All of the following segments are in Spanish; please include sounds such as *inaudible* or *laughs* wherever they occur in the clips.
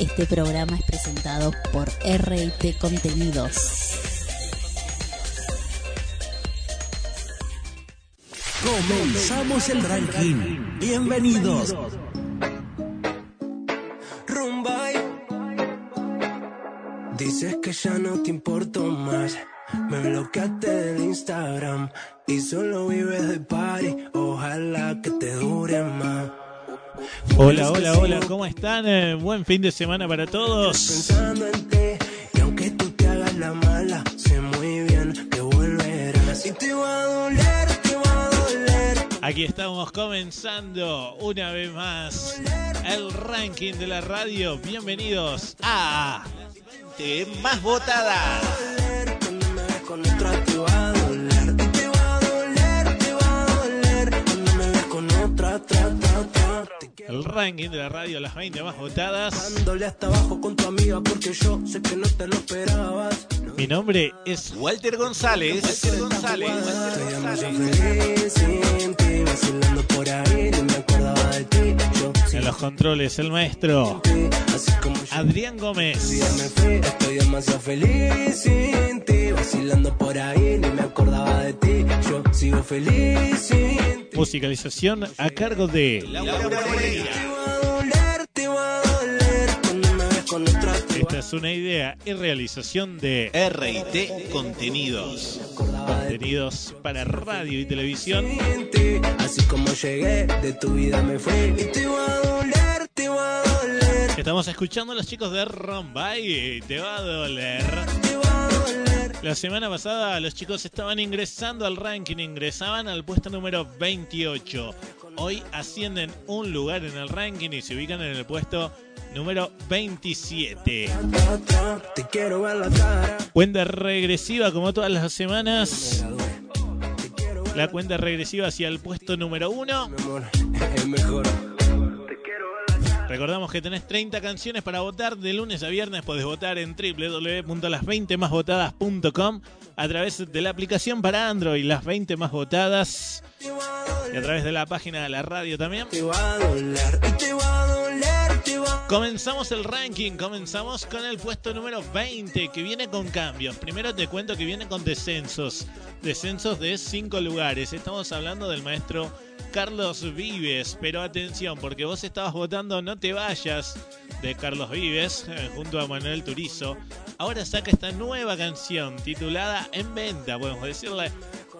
Este programa es presentado por RT Contenidos. Comenzamos el ranking. Bienvenidos. Rumbay. Dices que ya no te importo más. Me bloqueaste del Instagram y solo vives de party. Ojalá que te dure más. Hola, hola, hola, ¿cómo están? Eh, buen fin de semana para todos. Pensando en ti, y aunque tú te hagas la mala, sé muy bien que volverás. Y te va a doler, te va a doler. Aquí estamos comenzando una vez más el ranking de la radio. Bienvenidos a Te más votada. doler, Cuando me ves con otra te va a doler. Y te va a doler, te va a doler. Cuando me ves con otra, tra, el ranking de la radio, las 20 más votadas. dándole hasta abajo con tu amiga porque yo sé que no te lo esperabas. Mi nombre es Walter González. Walter González. En los controles, el maestro Adrián Gómez. estoy demasiado feliz sin ti, vacilando por ahí, ni me acordaba de ti. Yo sigo feliz sin ti. Musicalización a cargo de Laura Moreira. Te va a doler, te va a doler cuando me ves con otra te va Esta es una idea y realización de RT Contenidos. contenidos para radio y televisión. Así como llegué, de tu vida me fui. Y te va a doler, te va a doler, Estamos escuchando a los chicos de Rombay. Te va a doler. te va a doler. La semana pasada los chicos estaban ingresando al ranking, ingresaban al puesto número 28. Hoy ascienden un lugar en el ranking y se ubican en el puesto número 27. Tra, tra, Te quiero ver la cara. Cuenta regresiva como todas las semanas. La cuenta regresiva hacia el puesto número 1. Recordamos que tenés 30 canciones para votar de lunes a viernes. Podés votar en www.las20másvotadas.com a través de la aplicación para Android, las 20 más votadas. Y a través de la página de la radio también. Comenzamos el ranking, comenzamos con el puesto número 20 que viene con cambios. Primero te cuento que viene con descensos, descensos de 5 lugares. Estamos hablando del maestro Carlos Vives, pero atención porque vos estabas votando No te vayas de Carlos Vives eh, junto a Manuel Turizo. Ahora saca esta nueva canción titulada En venta, podemos decirle.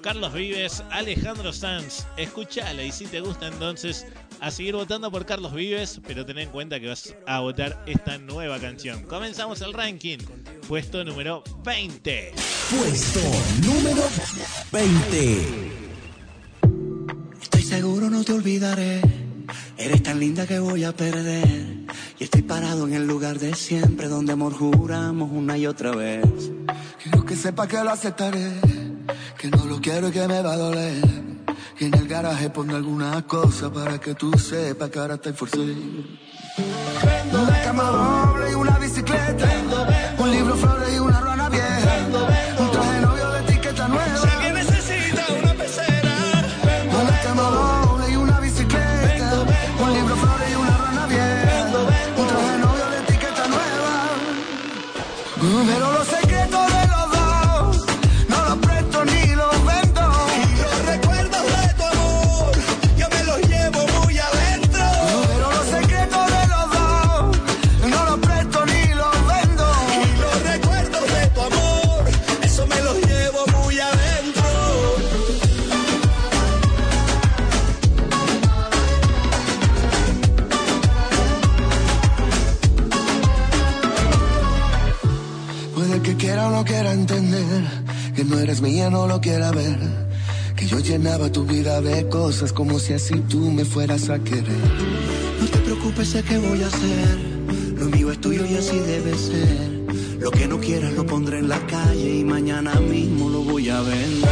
Carlos Vives, Alejandro Sanz, escúchala y si te gusta entonces a seguir votando por Carlos Vives, pero ten en cuenta que vas a votar esta nueva canción. Comenzamos el ranking, puesto número 20. Puesto número 20. Estoy seguro no te olvidaré. Eres tan linda que voy a perder. Y estoy parado en el lugar de siempre donde amor juramos una y otra vez. Quiero que sepa que lo aceptaré. Que no lo quiero y que me va a doler. Que en el garaje pongo alguna cosa para que tú sepas que ahora estoy forzado. Una cama doble y una bicicleta. Que no eres mía, no lo quiera ver. Que yo llenaba tu vida de cosas como si así tú me fueras a querer. No te preocupes, sé qué voy a hacer. Lo mío es tuyo y así debe ser. Lo que no quieras lo pondré en la calle y mañana mismo lo voy a vender.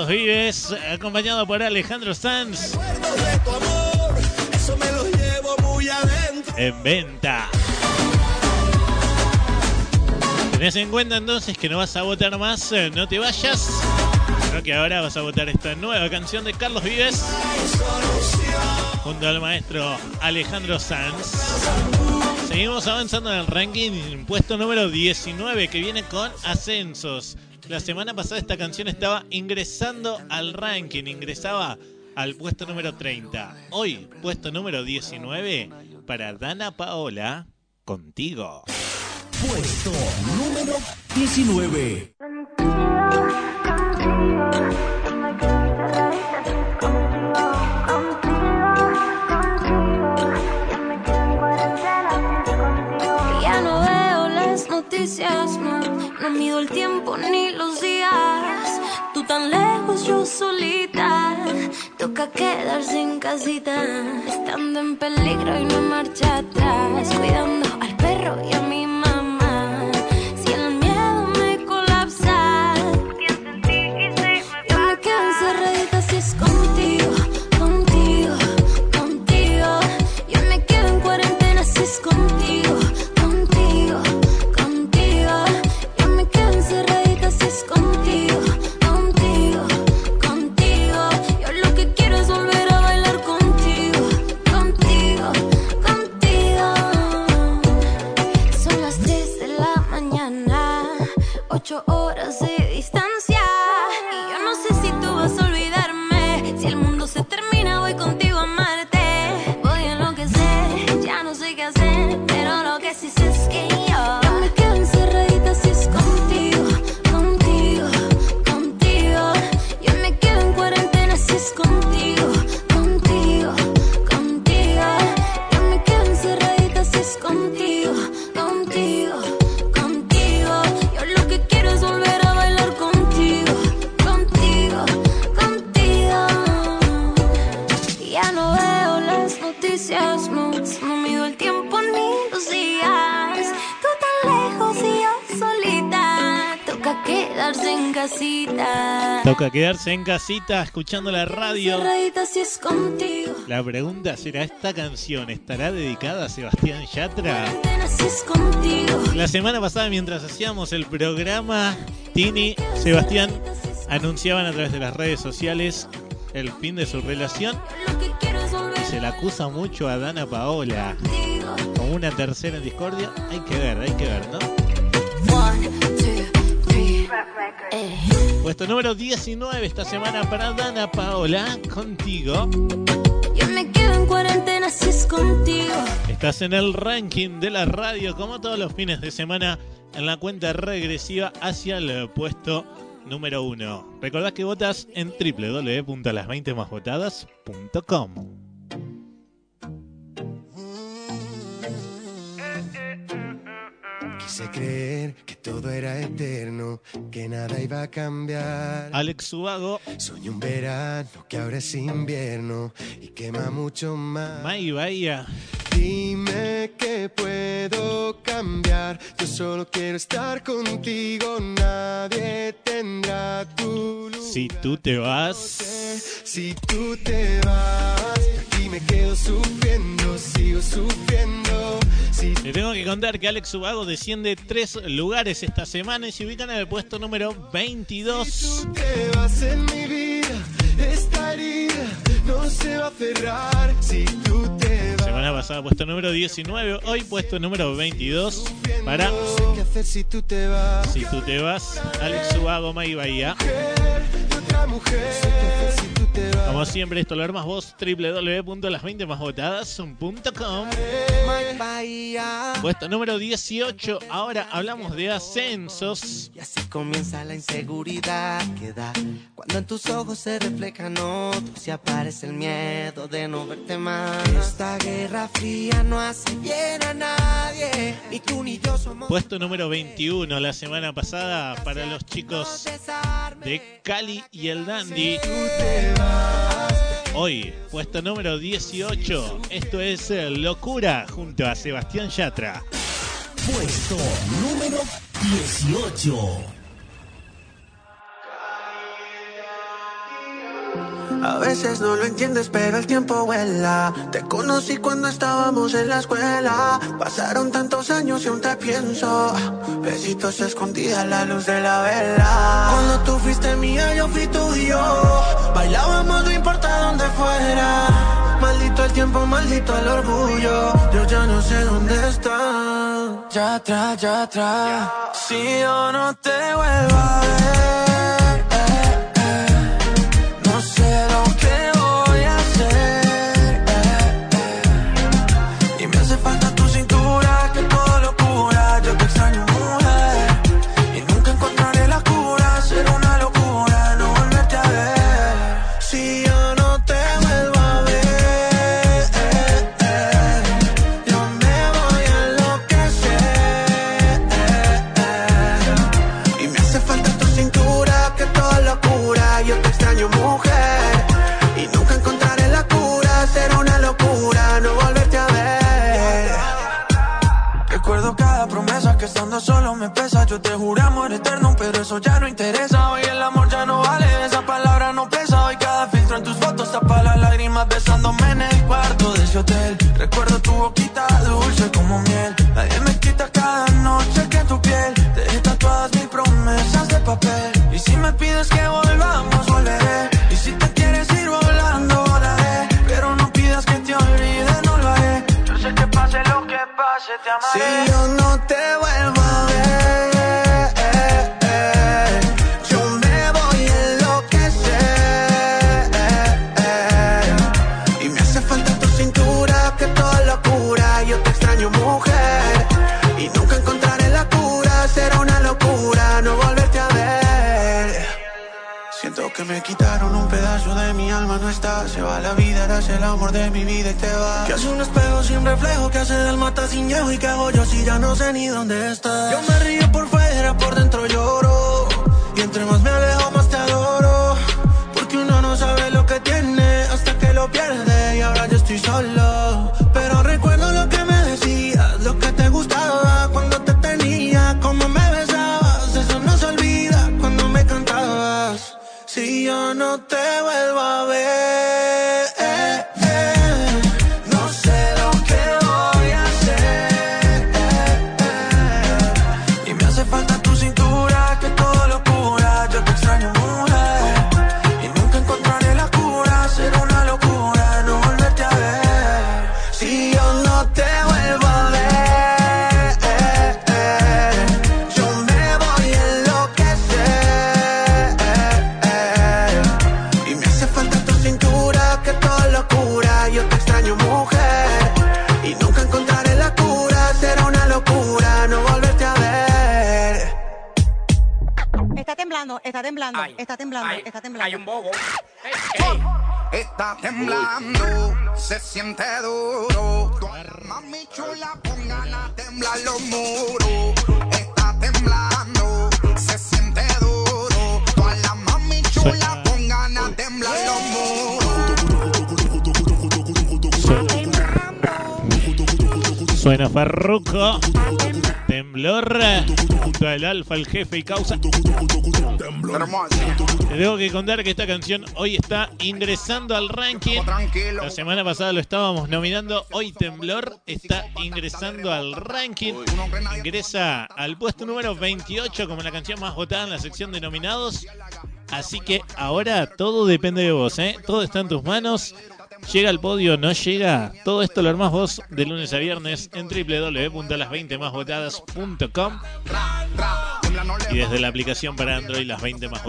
Carlos Vives, acompañado por Alejandro Sanz. En venta. Tenés en cuenta entonces que no vas a votar más, eh, no te vayas. Creo que ahora vas a votar esta nueva canción de Carlos Vives junto al maestro Alejandro Sanz. Seguimos avanzando en el ranking, puesto número 19 que viene con ascensos. La semana pasada esta canción estaba ingresando al ranking, ingresaba al puesto número 30. Hoy, puesto número 19 para Dana Paola, contigo. Puesto número 19. Ya no veo las noticias, no, no mido el tiempo ni tan lejos, yo solita. Toca quedarse en casita, estando en peligro y no marcha atrás. Cuidando al perro y a mi mamá. Toca quedarse en casita escuchando la radio. La pregunta será, ¿esta canción estará dedicada a Sebastián Yatra? La semana pasada, mientras hacíamos el programa, Tini, Sebastián anunciaban a través de las redes sociales el fin de su relación y se la acusa mucho a Dana Paola como una tercera en discordia. Hay que ver, hay que ver, ¿no? Puesto número 19 esta semana para Dana Paola, contigo. Yo me quedo en cuarentena si es contigo. Estás en el ranking de la radio, como todos los fines de semana, en la cuenta regresiva hacia el puesto número 1. Recordad que votas en www.las20másvotadas.com. Quise creer que todo era eterno, que nada iba a cambiar. Alex Subago, Soñé un verano que ahora es invierno y quema mucho más. May Bahía, Dime que puedo cambiar. Yo solo quiero estar contigo. Nadie tendrá tu lugar. Si tú te vas, Si tú te vas, me quedo sufriendo. Sigo sufriendo. Si te tengo que contar que Alex Subago desciende tres lugares esta semana y se ubican en el puesto número 22. tú te vas en mi vida, esta herida no se va a cerrar. Si tú te vas. Semana pasada puesto número 19, hoy puesto número 22 para No sé qué hacer si tú te vas. Si tú te vas, Alex Subago, May Bahía. Mujer, otra mujer. Como siempre, esto lo armas vos, www.las20másvotadas.com. Puesto número 18, ahora hablamos de ascensos. Y así comienza la inseguridad que da Cuando en tus ojos se reflejan otros Y aparece el miedo de no verte más Esta guerra fría no hace bien a nadie Ni tú ni yo somos Puesto número 21, la semana pasada para los chicos de Cali y el Dandy. Hoy, puesto número 18, esto es eh, Locura junto a Sebastián Yatra. Puesto número 18. A veces no lo entiendes, pero el tiempo vuela. Te conocí cuando estábamos en la escuela. Pasaron tantos años y aún te pienso. Besitos escondidas a la luz de la vela. Cuando tú fuiste mía, yo fui tuyo. Bailábamos, no importa dónde fuera. Maldito el tiempo, maldito el orgullo. Yo ya no sé dónde está. Ya atrás, ya atrás. Si yo no te vuelvo a ver. Yo te juré amor eterno, pero eso ya no interesa. Sin reflejo, que hace del mata sin y que hago yo si ya no sé ni dónde estás. Yo me río por fuera, por dentro lloro. Y entre más me alejo, se siente duro. Mami chula, pongan a temblar los muros. Está temblando, se siente duro. Todas las mami chula, pongan a temblar los muros. Suena Farruko. Temblor. Junto al Alfa, el jefe y causa. Te tengo que contar que esta canción hoy está ingresando al ranking. La semana pasada lo estábamos nominando. Hoy Temblor está ingresando al ranking. Ingresa al puesto número 28 como la canción más votada en la sección de nominados. Así que ahora todo depende de vos, ¿eh? Todo está en tus manos. Llega al podio, no llega. Todo esto lo armás vos de lunes a viernes en www.las20másvotadas.com y desde la aplicación para Android las 20 más.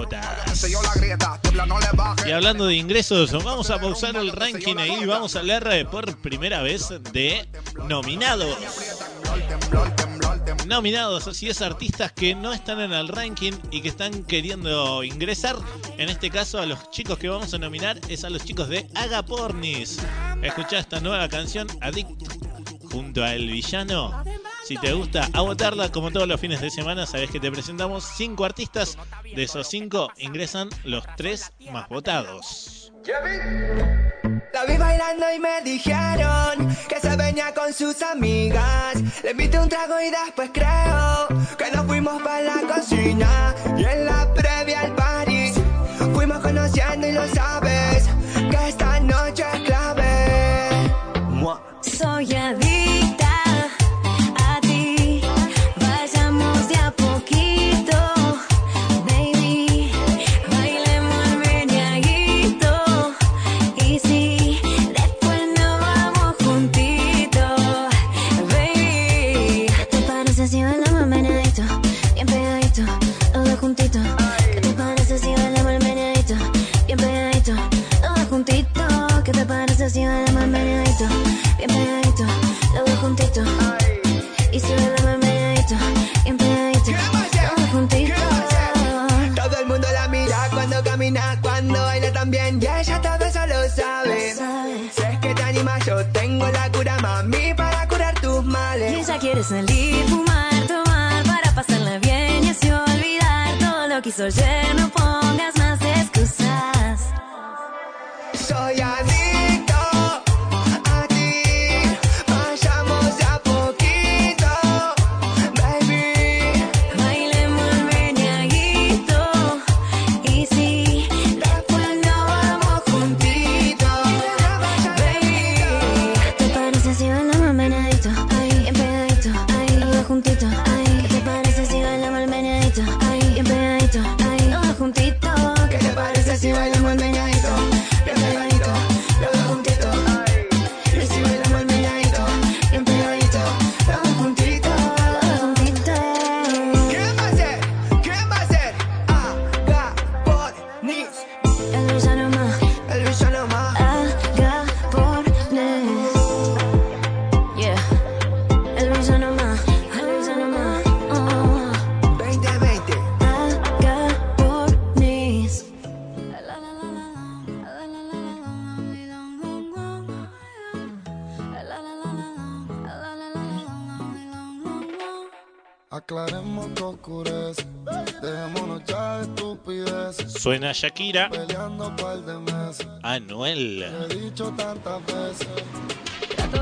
Y hablando de ingresos, vamos a pausar el ranking ahí y vamos a hablar por primera vez de nominados. Nominados, así es, artistas que no están en el ranking y que están queriendo ingresar. En este caso, a los chicos que vamos a nominar es a los chicos de Agapornis. Escuchá esta nueva canción, Addict, junto a El Villano. Si te gusta, a votarla como todos los fines de semana, sabes que te presentamos cinco artistas. De esos cinco ingresan los tres más votados. La vi bailando y me dijeron que se venía con sus amigas. Le invité un trago y después creo que nos fuimos para la cocina y en la previa al París fuimos conociendo y lo sabes que esta noche es clave. Soy el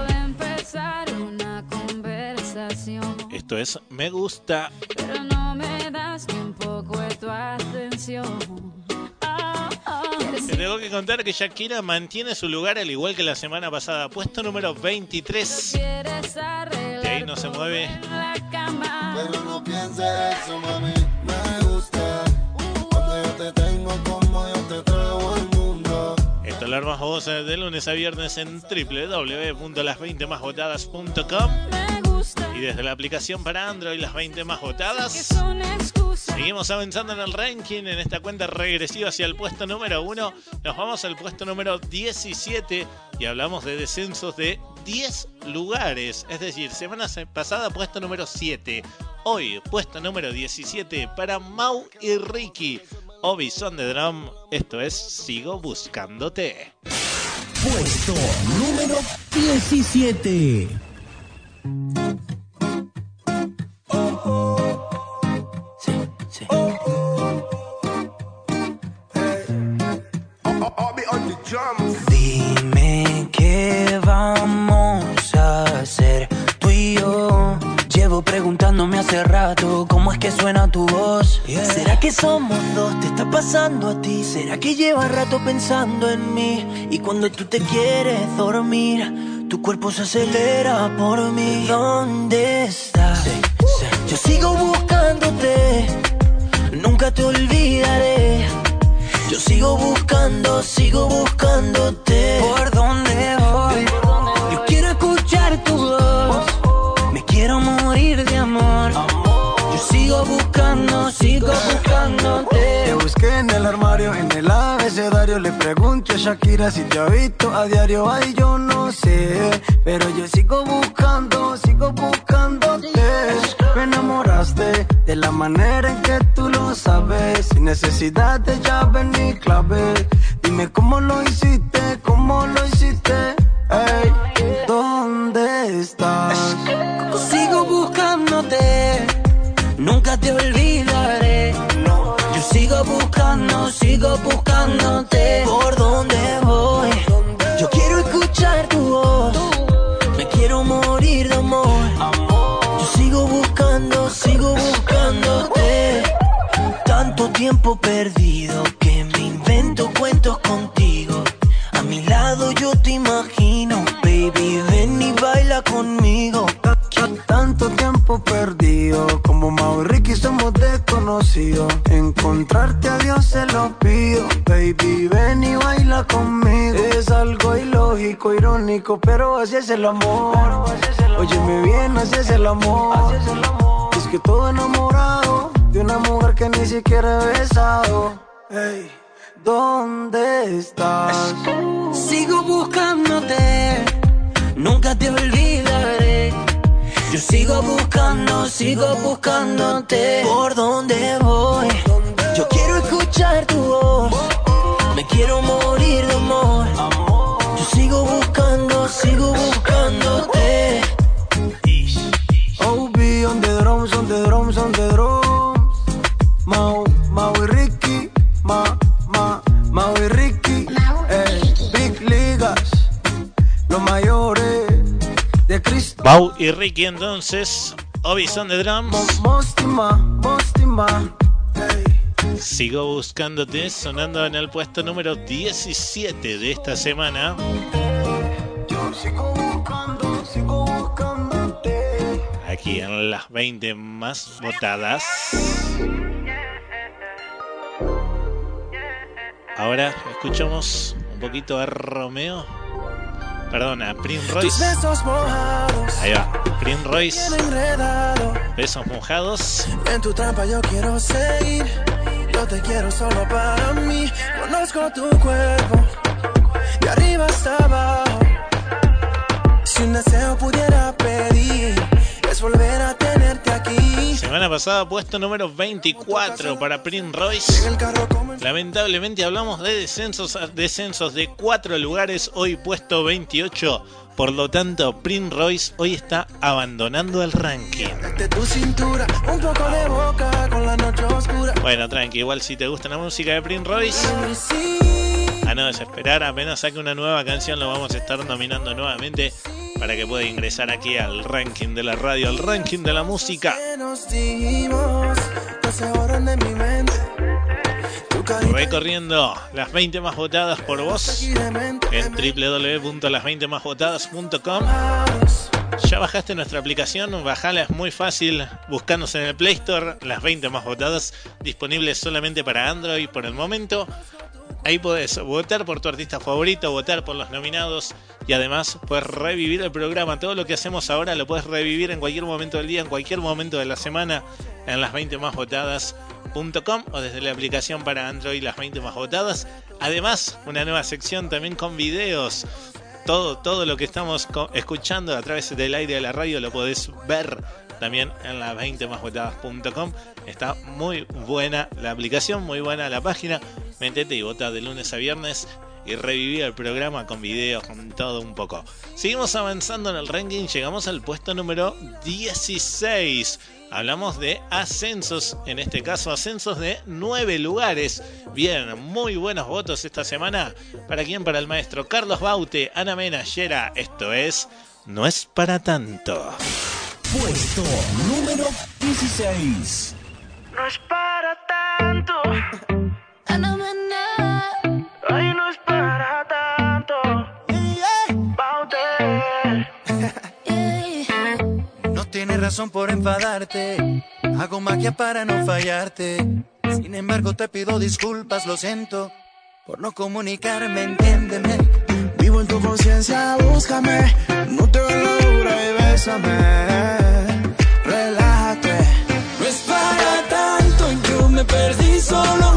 de empezar una conversación, Esto es Me Gusta. pero no me das ni un poco de tu atención. Ah, ah. Te tengo que contar que Shakira mantiene su lugar al igual que la semana pasada. Puesto número 23. Quieres arreglar De ahí no se mueve. Pero no pienses eso, mami, La más voz de lunes a viernes en www.las20másvotadas.com Me gusta y desde la aplicación para Android las 20 más votadas. Seguimos avanzando en el ranking en esta cuenta regresiva hacia el puesto número 1. Nos vamos al puesto número 17 y hablamos de descensos de 10 lugares. Es decir, semana se- pasada puesto número 7. Hoy puesto número 17 para Mau y Ricky. Obi Son de Drum. Esto es Sigo Buscándote. Puesto número 17. Preguntándome hace rato cómo es que suena tu voz. ¿Será que somos dos? ¿Te está pasando a ti? ¿Será que llevas rato pensando en mí? Y cuando tú te quieres dormir, tu cuerpo se acelera por mí. ¿Dónde estás? Yo sigo buscándote, nunca te olvidaré. Yo sigo buscando, sigo buscándote. ¿Por dónde voy? Yo quiero escuchar tu voz. Sigo buscando, sigo buscándote. Te busqué en el armario, en el abecedario. Le pregunto a Shakira si te ha visto a diario. Ay, yo no sé. Pero yo sigo buscando, sigo buscándote. Me enamoraste de la manera en que tú lo sabes. Sin necesidad de llave ni clave. Dime cómo lo hiciste, cómo lo hiciste. ¿Por dónde voy? Yo quiero escuchar tu voz. Me quiero morir de amor. Yo sigo buscando, sigo buscándote. Tanto tiempo perdido que me invento cuentos contigo. A mi lado yo te imagino, baby, ven y baila conmigo. Tanto tiempo perdido, como Mau y Ricky somos desconocidos. Encontrarte a baby, ven y baila conmigo. Es algo ilógico, irónico, pero así es el amor. Óyeme bien, así es el amor. Es que todo enamorado de una mujer que ni siquiera he besado. Ey, ¿dónde estás? Sigo buscándote, nunca te olvidaré. Yo sigo buscando, sigo buscándote. ¿Por dónde voy? Me quiero morir de amor. Yo sigo buscando, sigo buscándote. Oh, OB on the drums, on the drums, on the drums. Mau, Mau y Ricky, Ma, Ma, Mau y Ricky. Eh, Big Ligas, los mayores de Cristo. Mau y Ricky entonces, OB on the drums. Mostima, Mostima, hey. Sigo buscándote, sonando en el puesto número 17 de esta semana. Aquí en las 20 más votadas. Ahora escuchamos un poquito a Romeo. Perdona, Prince Royce. Ahí va, Prince Royce. Besos mojados. En tu trampa yo quiero seguir. Yo te quiero solo para mí. Conozco tu cuerpo. De arriba hasta abajo. Si un deseo pudiera pedir, es volver a tenerte aquí. Semana pasada puesto número 24 para Prince Royce. Lamentablemente hablamos de descensos, descensos de 4 lugares, hoy puesto 28. Por lo tanto, Prince Royce hoy está abandonando el ranking. Bueno, tranqui, igual si te gusta la música de Prince Royce, a no desesperar, apenas saque una nueva canción lo vamos a estar nominando nuevamente para que pueda ingresar aquí al ranking de la radio, al ranking de la música. Recorriendo las 20 más votadas por vos en www.las20másvotadas.com. Ya bajaste nuestra aplicación, bajala, es muy fácil, buscanos en el Play Store, las 20 más votadas, disponibles solamente para Android por el momento. Ahí podés votar por tu artista favorito, votar por los nominados y además puedes revivir el programa. Todo lo que hacemos ahora lo puedes revivir en cualquier momento del día, en cualquier momento de la semana, en las 20 más o desde la aplicación para Android las 20 más votadas. Además, una nueva sección también con videos. Todo, todo lo que estamos escuchando a través del aire de la radio lo podés ver también en las 20 másvotadas.com. Está muy buena la aplicación, muy buena la página. Métete y vota de lunes a viernes y reviví el programa con videos, con todo un poco. Seguimos avanzando en el ranking, llegamos al puesto número 16. Hablamos de ascensos, en este caso ascensos de 9 lugares. Bien, muy buenos votos esta semana. ¿Para quién? Para el maestro Carlos Baute, Ana Mena, Yera. Esto es No es para tanto. Puesto número 16. No es para tanto. Ay, no es para tanto. No tienes razón por enfadarte. Hago magia para no fallarte. Sin embargo, te pido disculpas, lo siento. Por no comunicarme, entiéndeme. Vivo en tu conciencia, búscame. No te veo la dura y bésame. Solo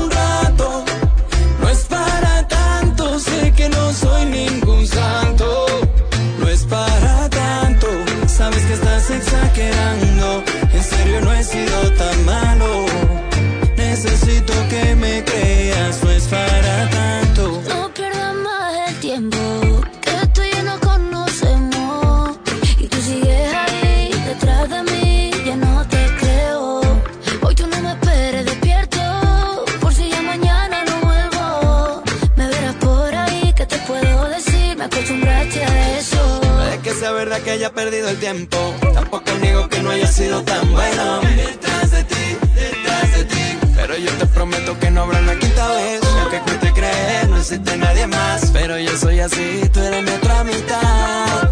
que haya perdido el tiempo. Tampoco niego que no haya sido tan bueno. Detrás de ti, detrás de ti. Pero yo te prometo que no habrá una quinta vez. Aunque cueste creer, no existe nadie más. Pero yo soy así, tú eres mi otra mitad.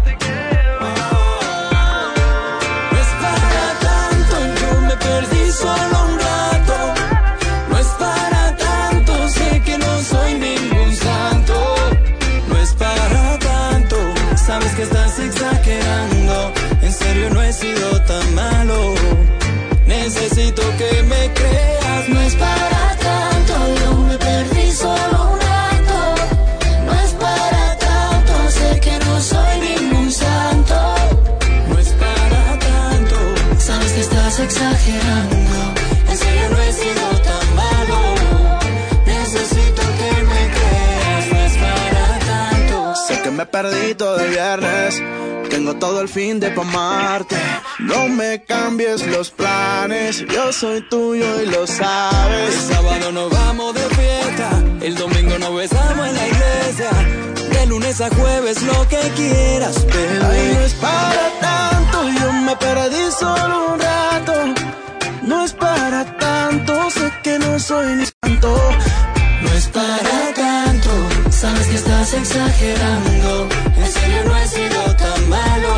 Todo el viernes. Tengo todo el fin de pa' amarte. No me cambies los planes. Yo soy tuyo y lo El sabes. sábado nos vamos de fiesta. El domingo nos besamos en la iglesia. De lunes a jueves, lo que quieras. Ay, no es para tanto, yo me perdí solo un rato. No es para tanto, sé que no soy ni santo. No es para tanto, sabes que estás exagerando. En serio no he sido tan malo.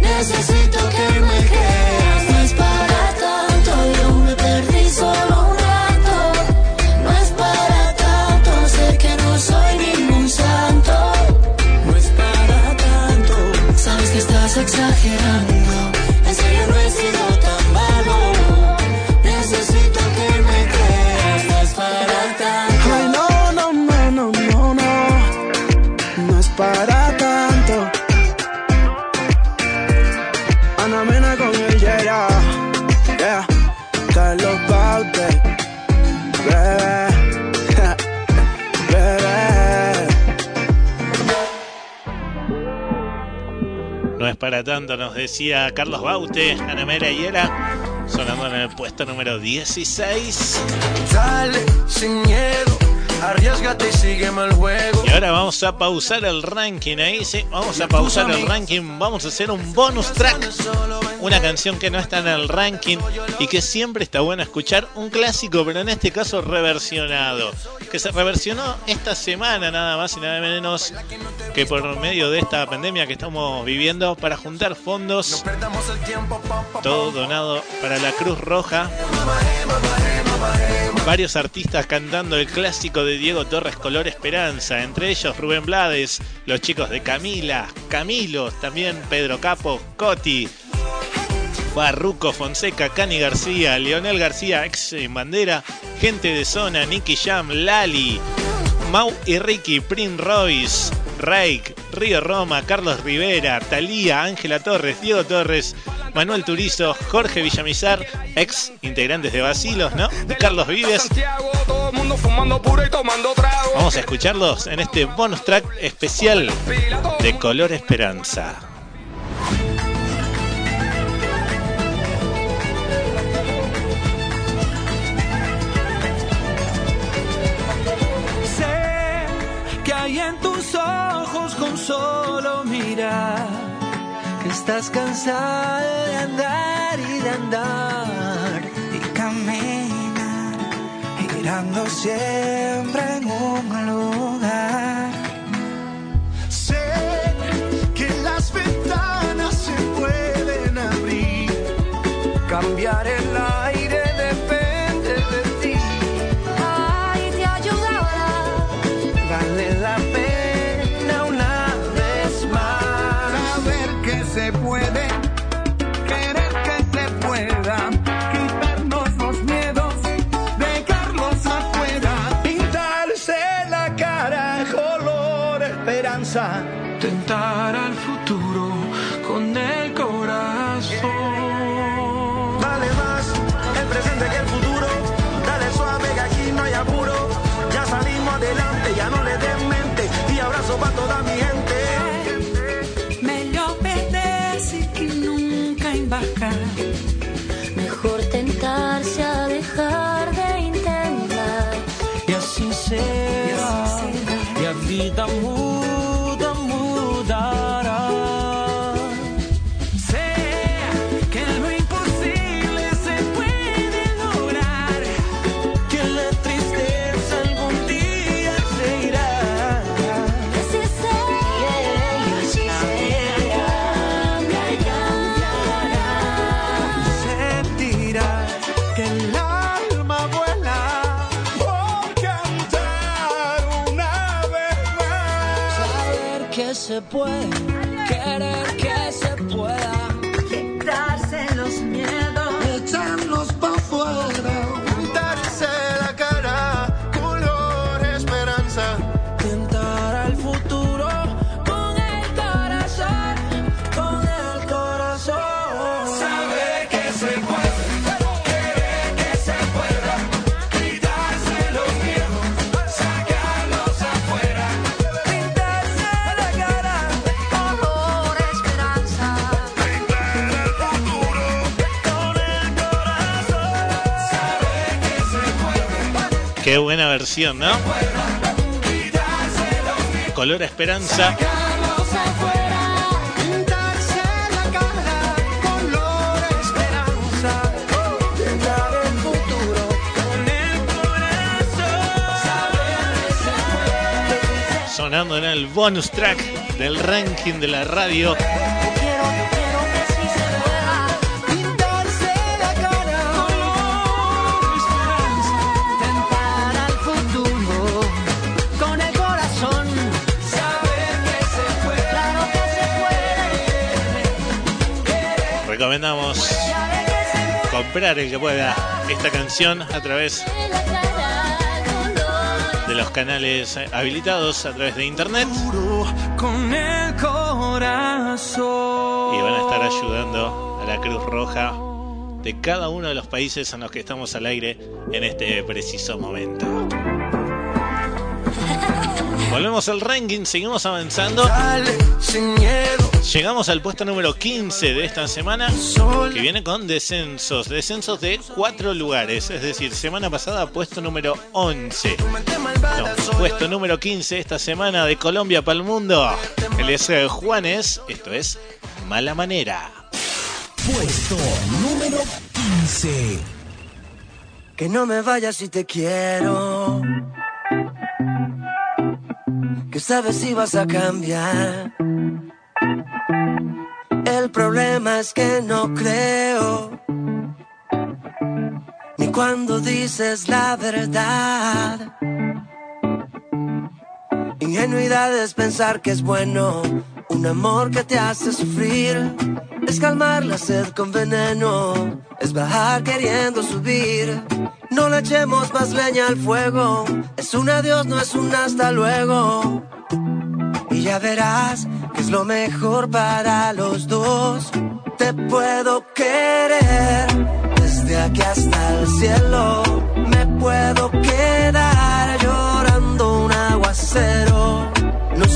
Necesito que me creas. No es para tanto, yo me perdí solo un rato. No es para tanto, sé que no soy ningún santo. No es para tanto, sabes que estás exagerando. Para tanto, nos decía Carlos Baute, Ana Mera Hiera, sonando en el puesto número 16. Dale, arriesgate y sígueme el juego. Y ahora vamos a pausar el ranking ahí, sí, vamos a pausar el ranking, vamos a hacer un bonus track, una canción que no está en el ranking y que siempre está bueno escuchar, un clásico, pero en este caso reversionado, que se reversionó esta semana nada más y nada menos que por medio de esta pandemia que estamos viviendo para juntar fondos, todo donado para la Cruz Roja. Varios artistas cantando el clásico de Diego Torres Color Esperanza, entre ellos Rubén Blades, los chicos de Camila, Camilo, también Pedro Capo, Coti, Barruco, Fonseca, Cani García, Leonel García, ex en bandera, gente de zona, Nicky Jam, Lali, Mau y Ricky, Prin Royce, Rake, Río Roma, Carlos Rivera, Talía, Ángela Torres, Diego Torres, Manuel Turizo, Jorge Villamizar, ex integrantes de Basilos, ¿no? Carlos Vives. Vamos a escucharlos en este bonus track especial de Color Esperanza. Solo mirar que estás cansado de andar y de andar y caminar girando siempre en un lugar. Sé que las ventanas se pueden abrir, cambiar el aire esperanza. Buena versión, ¿no? Color Esperanza. Sonando en el bonus track del ranking de la radio. Recomendamos comprar el que pueda esta canción a través de los canales habilitados a través de internet y van a estar ayudando a la Cruz Roja de cada uno de los países en los que estamos al aire en este preciso momento. Volvemos al ranking, seguimos avanzando. Llegamos al puesto número 15 de esta semana, que viene con descensos, descensos de 4 lugares, es decir, semana pasada puesto número 11. No, puesto número 15 esta semana de Colombia para el mundo. Él es eh, Juanes, esto es Mala Manera. Puesto número 15. Que no me vayas si te quiero. Que sabes si vas a cambiar. El problema es que no creo. Ni cuando dices la verdad. Ingenuidad es pensar que es bueno. Un amor que te hace sufrir. Es calmar la sed con veneno. Es bajar queriendo subir. No le echemos más leña al fuego. Es un adiós, no es un hasta luego. Y ya verás que es lo mejor para los dos. Te puedo querer desde aquí hasta el cielo. Me puedo quedar llorando un aguacero.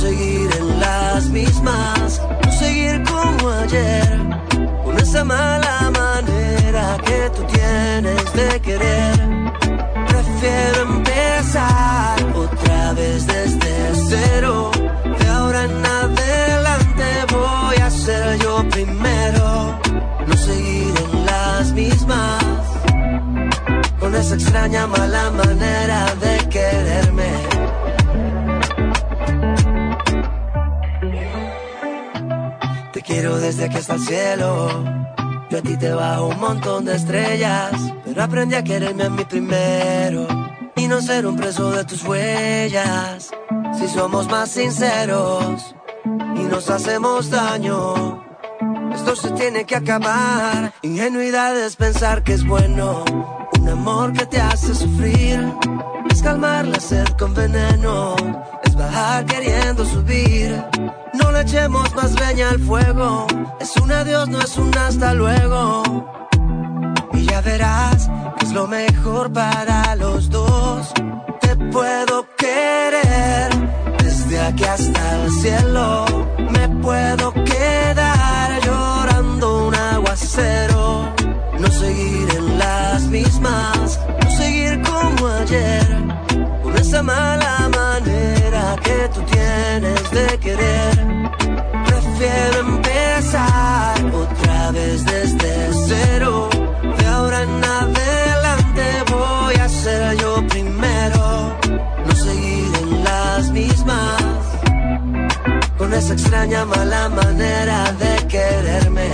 Seguir en las mismas, no seguir como ayer. Con esa mala manera que tú tienes de querer. Prefiero empezar otra vez desde cero. De ahora en adelante voy a ser yo primero. No seguir en las mismas. Con esa extraña mala manera de quererme. Quiero desde aquí hasta el cielo. Yo a ti te bajo un montón de estrellas. Pero aprendí a quererme a mí primero. Y no ser un preso de tus huellas. Si somos más sinceros y nos hacemos daño. Esto se tiene que acabar. Ingenuidad es pensar que es bueno. Un amor que te hace sufrir. Es calmar la sed con veneno. Queriendo subir. No le echemos más leña al fuego. Es un adiós, no es un hasta luego. Y ya verás que es lo mejor para los dos. Te puedo querer desde aquí hasta el cielo. Me puedo quedar llorando un aguacero. No seguir en las mismas, no seguir como ayer. Esa mala manera que tú tienes de querer. Prefiero empezar otra vez desde cero. De ahora en adelante voy a ser yo primero. No seguir en las mismas. Con esa extraña mala manera de quererme.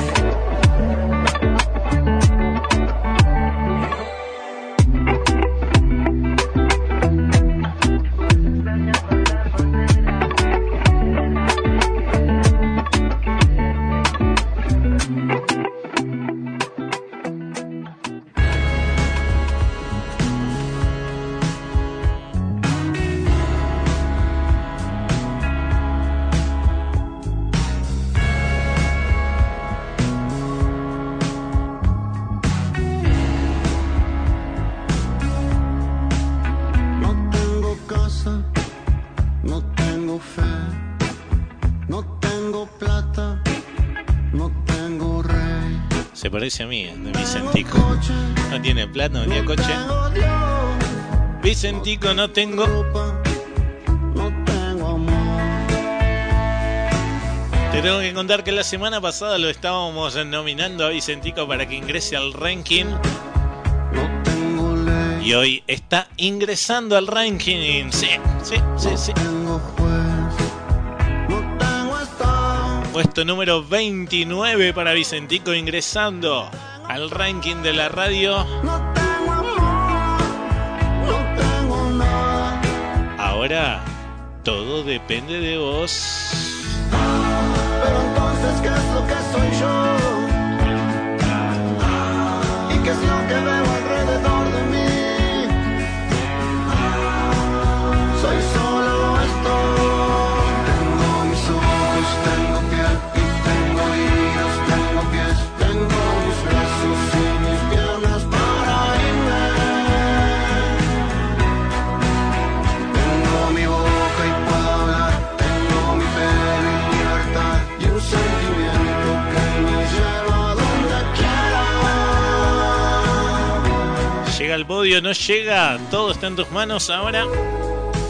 no tengo fe, no tengo plata, no tengo rey. Se parece a mí, eh, de Vicentico. No tiene plata, no tiene coche. Vicentico, no tengo. Te tengo que contar que la semana pasada lo estábamos nominando a Vicentico para que ingrese al ranking y hoy está ingresando al ranking. Sí, sí, sí, sí. Puesto número 29 para Vicentico ingresando al ranking de la radio. Ahora todo depende de vos. Pero entonces, ¿qué es lo que soy yo? ¿Y qué es lo que veo? llega al podio, no llega, todo está en tus manos ahora.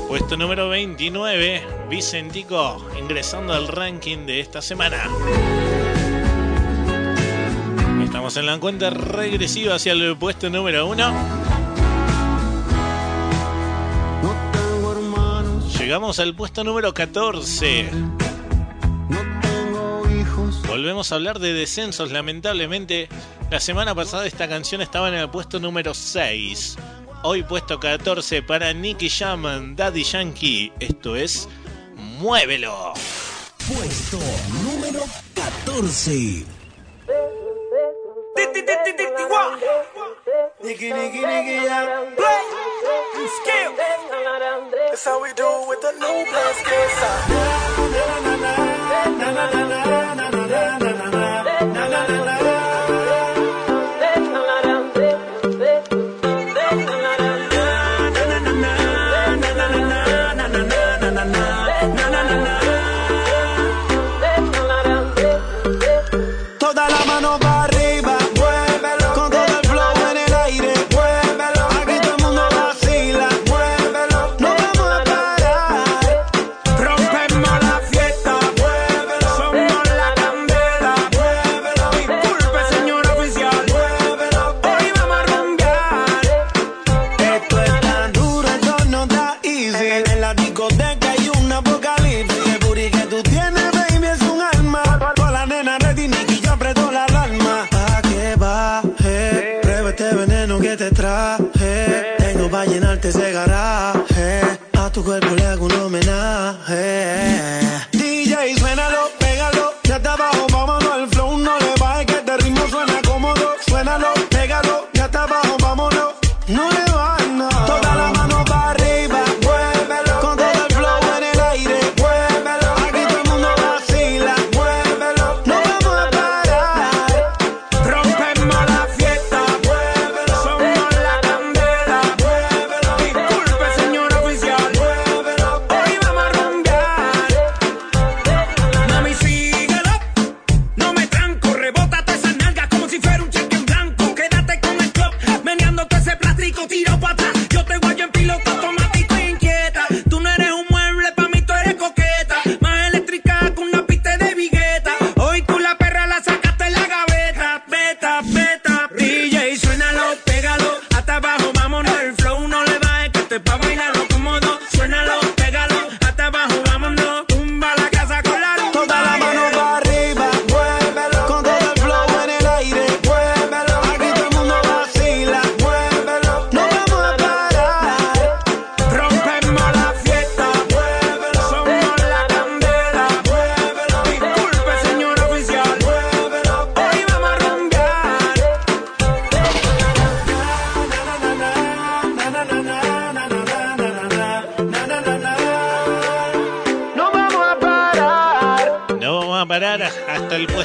Puesto número 29, Vicentico, ingresando al ranking de esta semana. Estamos en la cuenta regresiva hacia el puesto número 1. Llegamos al puesto número 14. Volvemos a hablar de descensos, lamentablemente la semana pasada esta canción estaba en el puesto número 6. Hoy puesto 14 para Nicky Shaman, Daddy Yankee. Esto es Muévelo. Puesto número 14. Nicky, Nicky, Nicky, play skill. That's how we do with the new blast.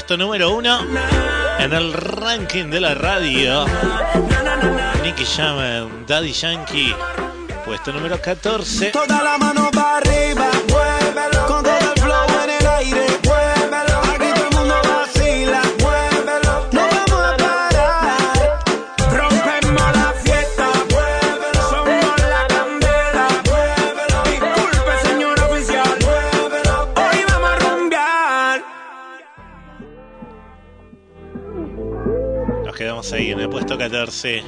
puesto número uno en el ranking de la radio. Nicky Jam, Daddy Yankee, puesto número 14. Toda la mano 14.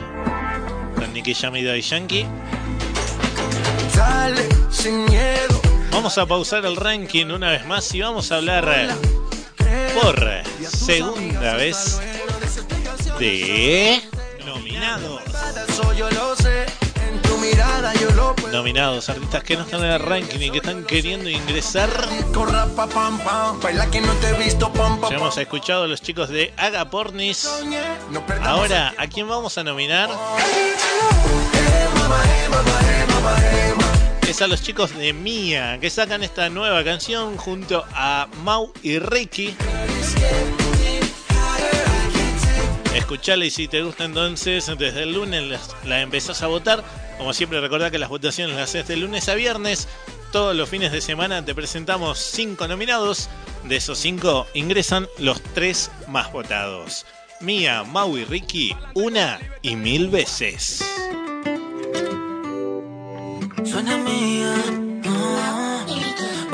Con Nicky Jam y Daddy Yankee. Dale, sin miedo. Vamos a pausar el ranking una vez más y vamos a hablar por segunda vez de nominados. Nominados, artistas que no están en el ranking y que están queriendo ingresar. Ya hemos escuchado a los chicos de Aga Pornis. Ahora, ¿a quién vamos a nominar? Es a los chicos de Mía, que sacan esta nueva canción junto a Mau y Ricky. Escuchala y si te gusta entonces, desde el lunes la empezás a votar. Como siempre, recordá que las votaciones las haces de lunes a viernes. Todos los fines de semana te presentamos cinco nominados. De esos cinco ingresan los tres más votados. Mía, Mau y Ricky, una y mil veces. Suena mía.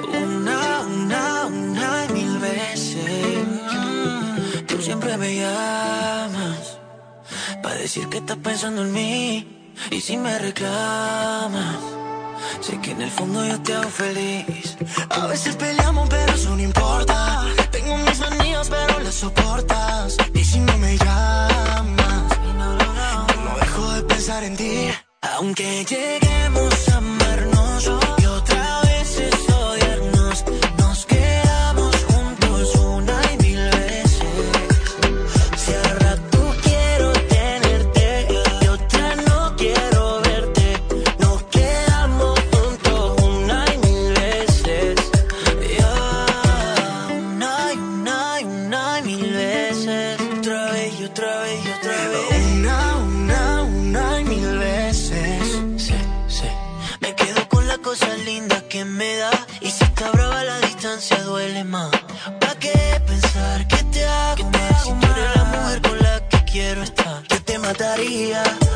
Una, una, una y mil veces. Tú siempre me llamas para decir que estás pensando en mí. Y si me reclamas, sé que en el fondo yo te hago feliz. A veces peleamos, pero eso no importa. Tengo mis manías, pero las soportas. Y si no me llamas, no dejo de pensar en ti. Aunque lleguemos a mataría.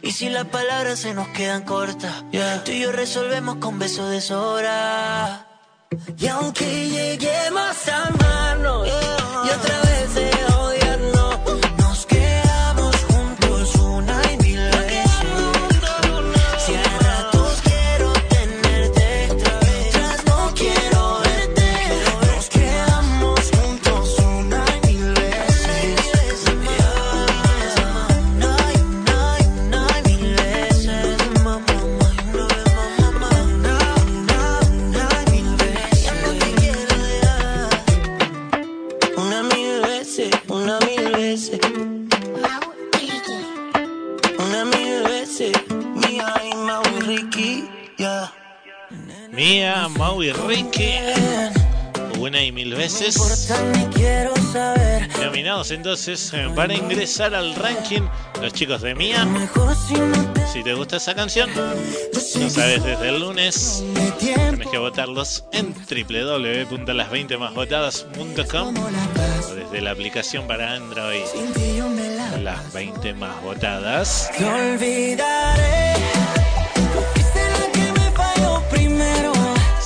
Y si las palabras se nos quedan cortas, tú y yo resolvemos con besos de sobra. Y aunque lleguemos a amarnos y otra Saber. Nominados entonces eh, para ingresar al ranking los chicos de Mía. Si te gusta esa canción, lo sabes desde el lunes. Tienes que votarlos en www.las20másvotadas.com o desde la aplicación para Android. Las 20 más votadas. Te olvidaré.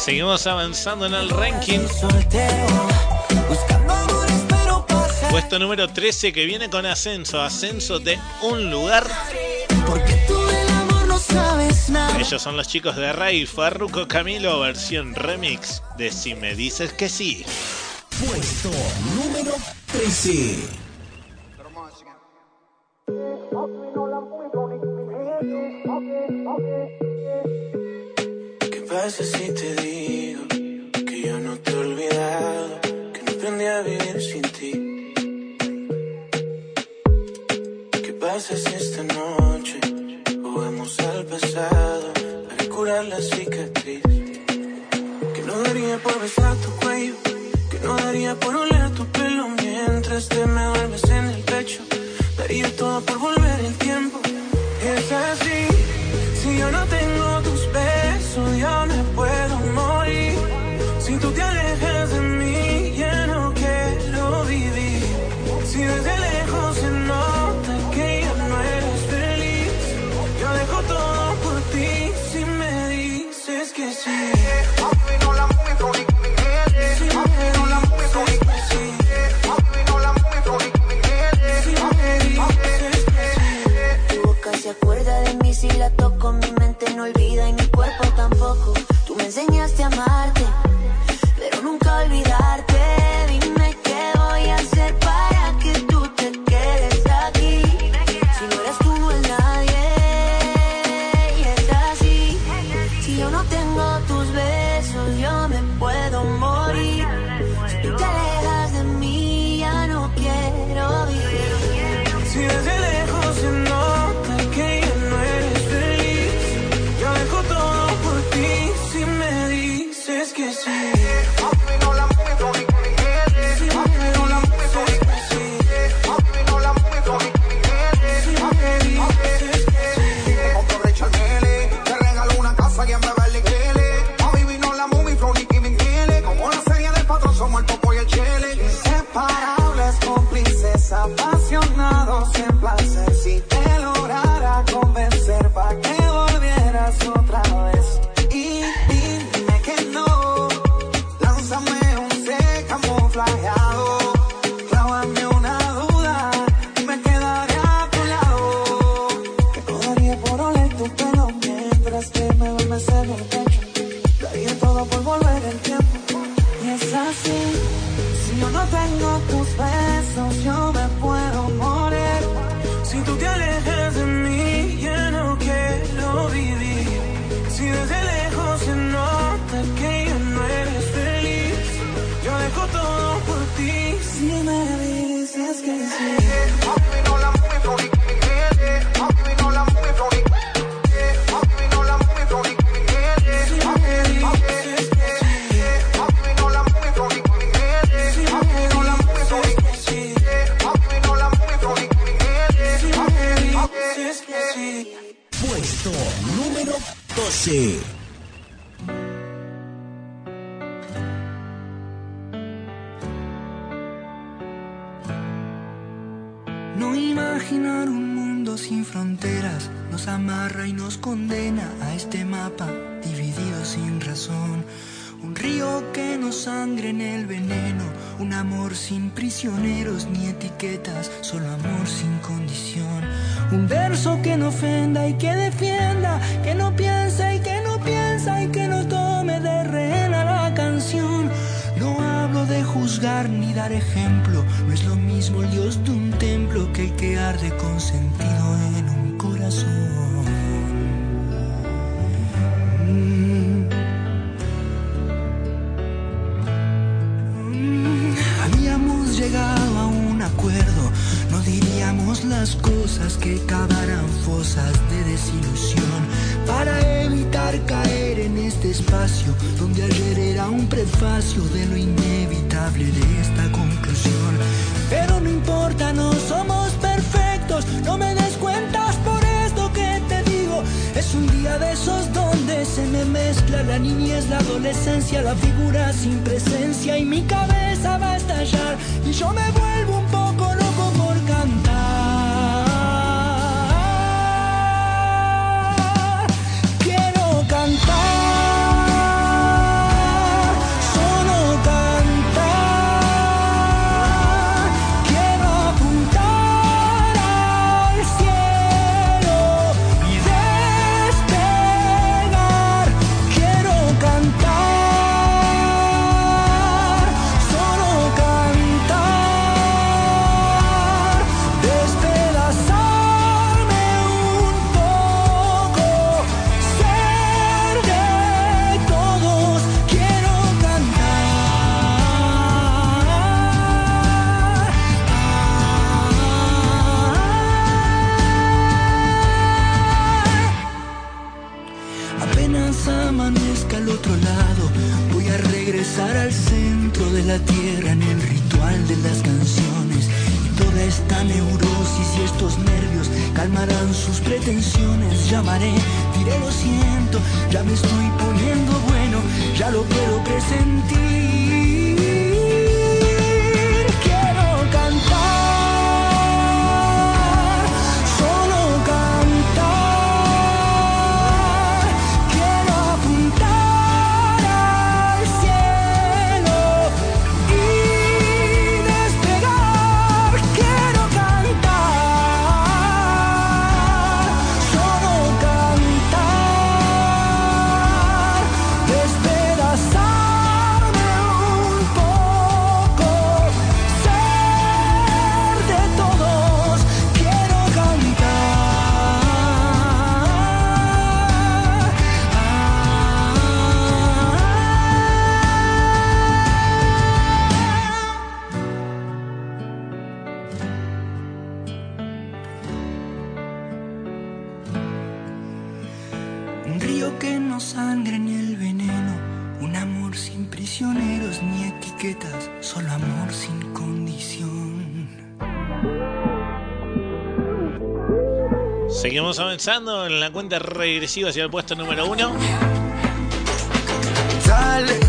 Seguimos avanzando en el ranking. Soltero. Puesto número 13 que viene con ascenso, ascenso de un lugar. Porque tú del amor no sabes nada. Ellos son los chicos de Ray, Farruko Camilo, versión remix de Si me dices que sí. Puesto número 13. ¿Qué pasa si te digo? haces esta noche? Juguemos al pasado para curar la cicatriz. Que no daría por besar tu cuello, que no daría por oler tu pelo mientras te me duermes en el pecho. Daría todo por volver el tiempo. Es así, si yo no tengo tus besos, yo me puedo morir. Si tú tienes mente no olvida y mi cuerpo tampoco. Tú me enseñaste a amarte, pero nunca olvidarte. Avanzando en la cuenta regresiva hacia el puesto número uno.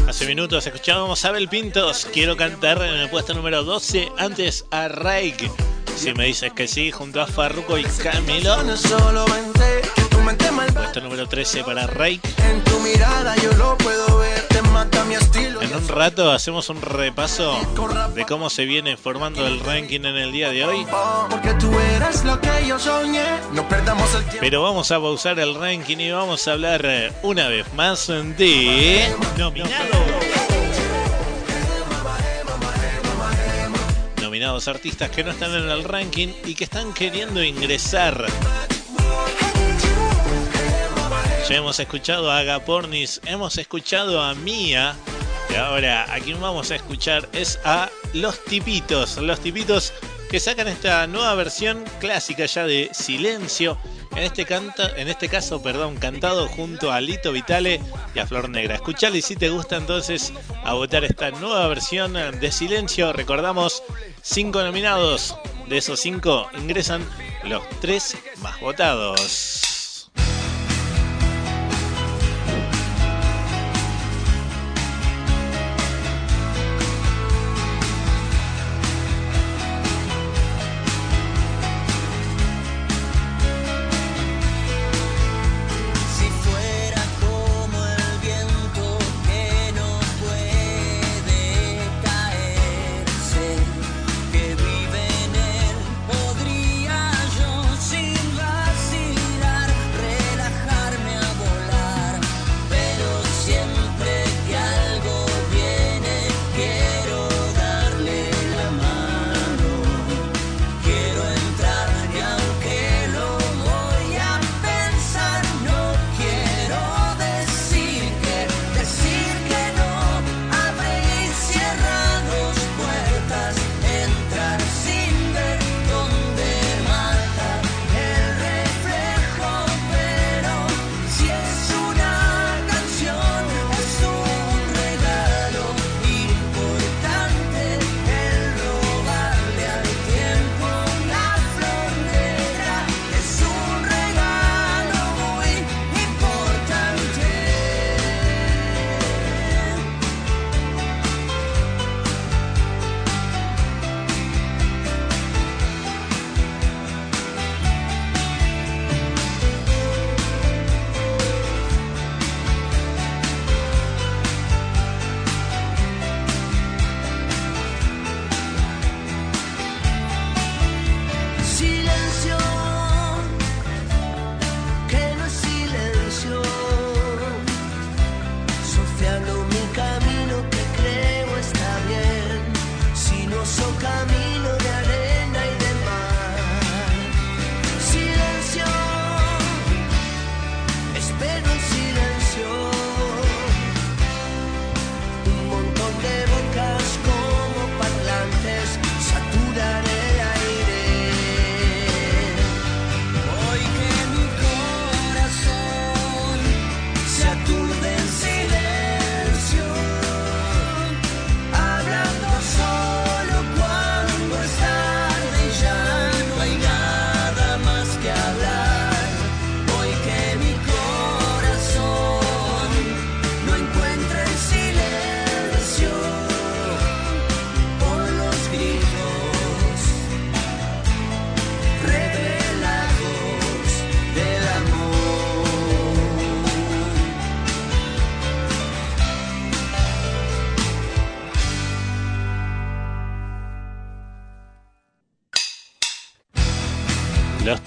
Hace minutos escuchábamos Abel Pintos. Quiero cantar en el puesto número 12. Antes a Raik. Si me dices que sí, junto a Farruko y Camilo. Puesto número 13 para Raik. en tu mirada yo lo puedo ver, En un rato hacemos un repaso de cómo se viene formando el ranking en el día de hoy. Pero vamos a pausar el ranking y vamos a hablar eh, una vez más de nominados. Nominados artistas que no están en el ranking y que están queriendo ingresar. Ya hemos escuchado a Agapornis, hemos escuchado a Mía. Y ahora a quien vamos a escuchar es a Los Tipitos. Los Tipitos que sacan esta nueva versión clásica ya de Silencio. En este, canta, en este caso, perdón, cantado junto a Lito Vitale y a Flor Negra. Escuchale y si te gusta entonces a votar esta nueva versión de Silencio. Recordamos, cinco nominados. De esos cinco ingresan los tres más votados.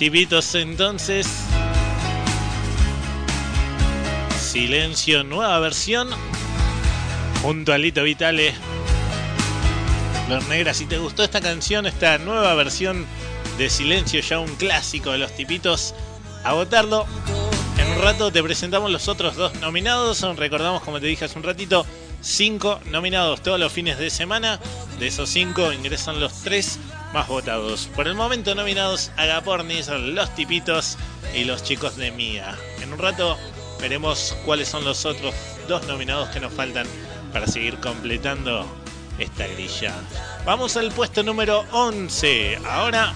Los tipitos entonces. Silencio, nueva versión. Junto a Lito Vitale. Los Negras, si te gustó esta canción, esta nueva versión de Silencio, ya un clásico de los tipitos, a votarlo. En un rato te presentamos los otros dos nominados. Recordamos, como te dije hace un ratito, cinco nominados todos los fines de semana. De esos cinco ingresan los tres más votados. Por el momento nominados Agapornis, Los Tipitos y Los Chicos de Mía. En un rato veremos cuáles son los otros dos nominados que nos faltan para seguir completando esta grilla. Vamos al puesto número 11. Ahora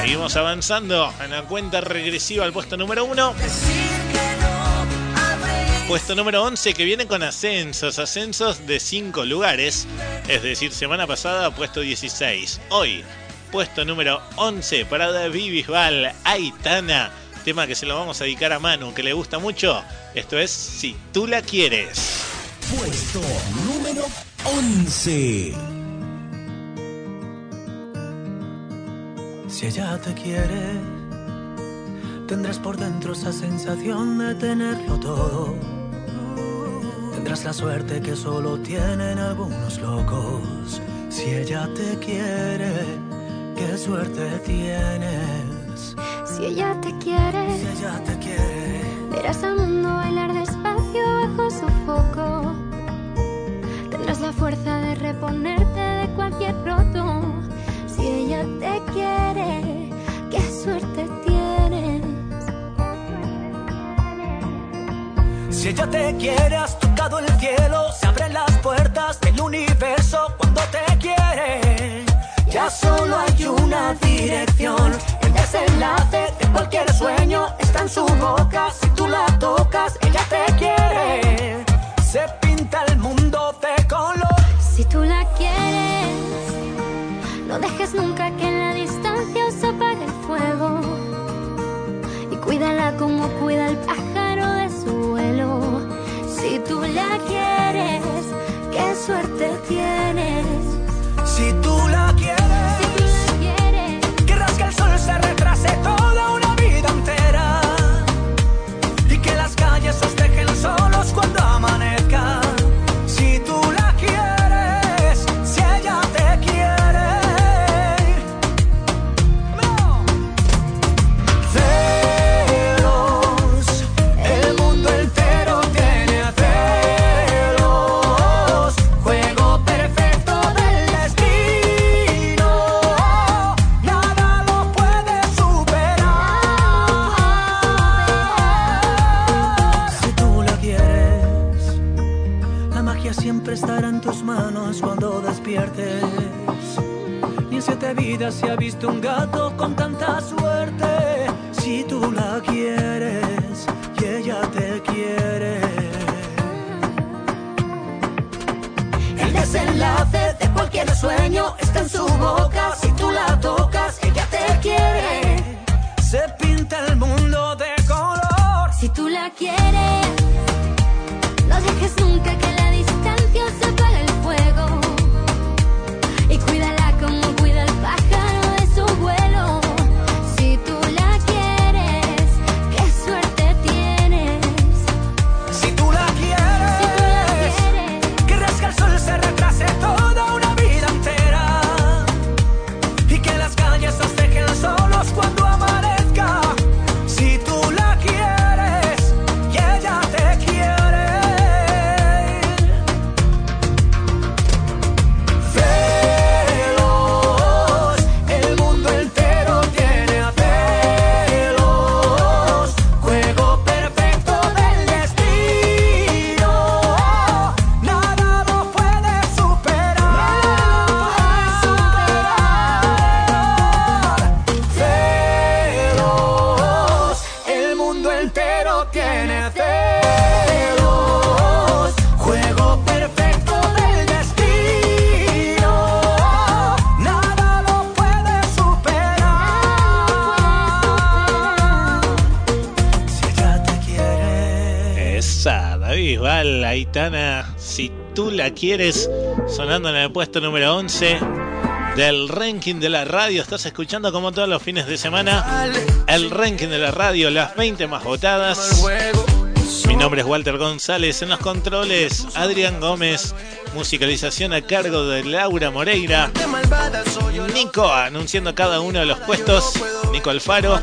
seguimos avanzando en la cuenta regresiva al puesto número 1. Puesto número 11 que viene con ascensos, ascensos de 5 lugares. Es decir, semana pasada puesto 16. Hoy, puesto número 11 para David Bisbal, Aitana. Tema que se lo vamos a dedicar a Manu, que le gusta mucho. Esto es Si tú la quieres. Puesto número 11. Si ella te quiere, tendrás por dentro esa sensación de tenerlo todo. Tendrás la suerte que solo tienen algunos locos. Si ella te quiere, qué suerte tienes. Si ella te quiere, Si ella te quiere, verás al mundo bailar despacio bajo su foco. Tendrás la fuerza de reponerte de cualquier roto. Si ella te quiere, qué suerte tienes. Si ella te quiere, has tocado el cielo, se abren las puertas del universo cuando te quiere. Ya solo hay una dirección, el desenlace de cualquier sueño está en su boca. Si tú la tocas, ella te quiere. Se pinta el mundo de color. Si tú la quieres, no dejes nunca que en la distancia se apague el fuego. Y cuídala como cuida el pájaro de Si tú la quieres, qué suerte tienes. Si tú la Ni en siete vidas se ha visto un gato con tanta suerte. Si tú la quieres y ella te quiere. El desenlace de cualquier sueño está en su boca. Si tú la tocas, ella te quiere. Se pinta el mundo de color. Si tú la quieres, no dejes nunca que la distancia se quieres, sonando en el puesto número 11. del ranking de la radio. Estás escuchando como todos los fines de semana el ranking de la radio, las 20 más votadas. Nombre es Walter González, en los controles Adrián Gómez, musicalización a cargo de Laura Moreira, Nico anunciando cada uno de los puestos, Nico Alfaro.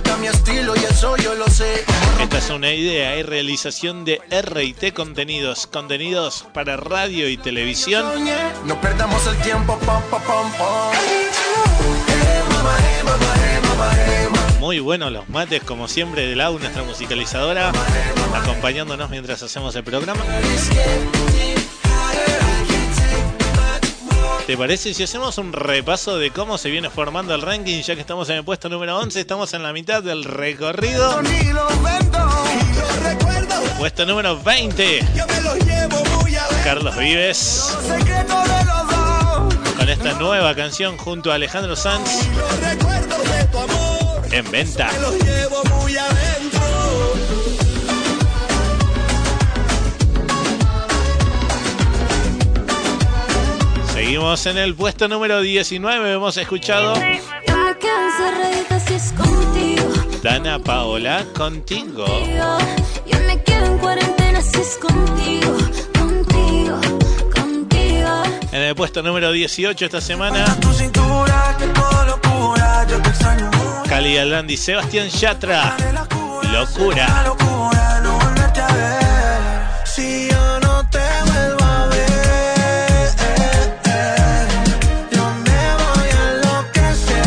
Esta es una idea y realización de RT Contenidos, contenidos para radio y televisión. No perdamos el tiempo, Muy buenos los mates, como siempre, de Lau, nuestra musicalizadora, acompañándonos mientras hacemos el programa. ¿Te parece si hacemos un repaso de cómo se viene formando el ranking? Ya que estamos en el puesto número 11, estamos en la mitad del recorrido. Puesto número 20, Yo me los llevo muy adentro. Carlos Vives, con esta nueva canción junto a Alejandro Sanz en venta. Me los llevo muy adentro. Seguimos en el puesto número 19, hemos escuchado. Dana Paola contigo. Yo me quedo en cuarentena si es contigo, contigo, contigo. En el puesto número 18 esta semana, Tu cintura, que todo locura. Yo te extraño Cali Alandi, Sebastián Yatra, Locura. no volverte a ver. Si yo no te vuelvo a ver, yo me voy a enloquecer.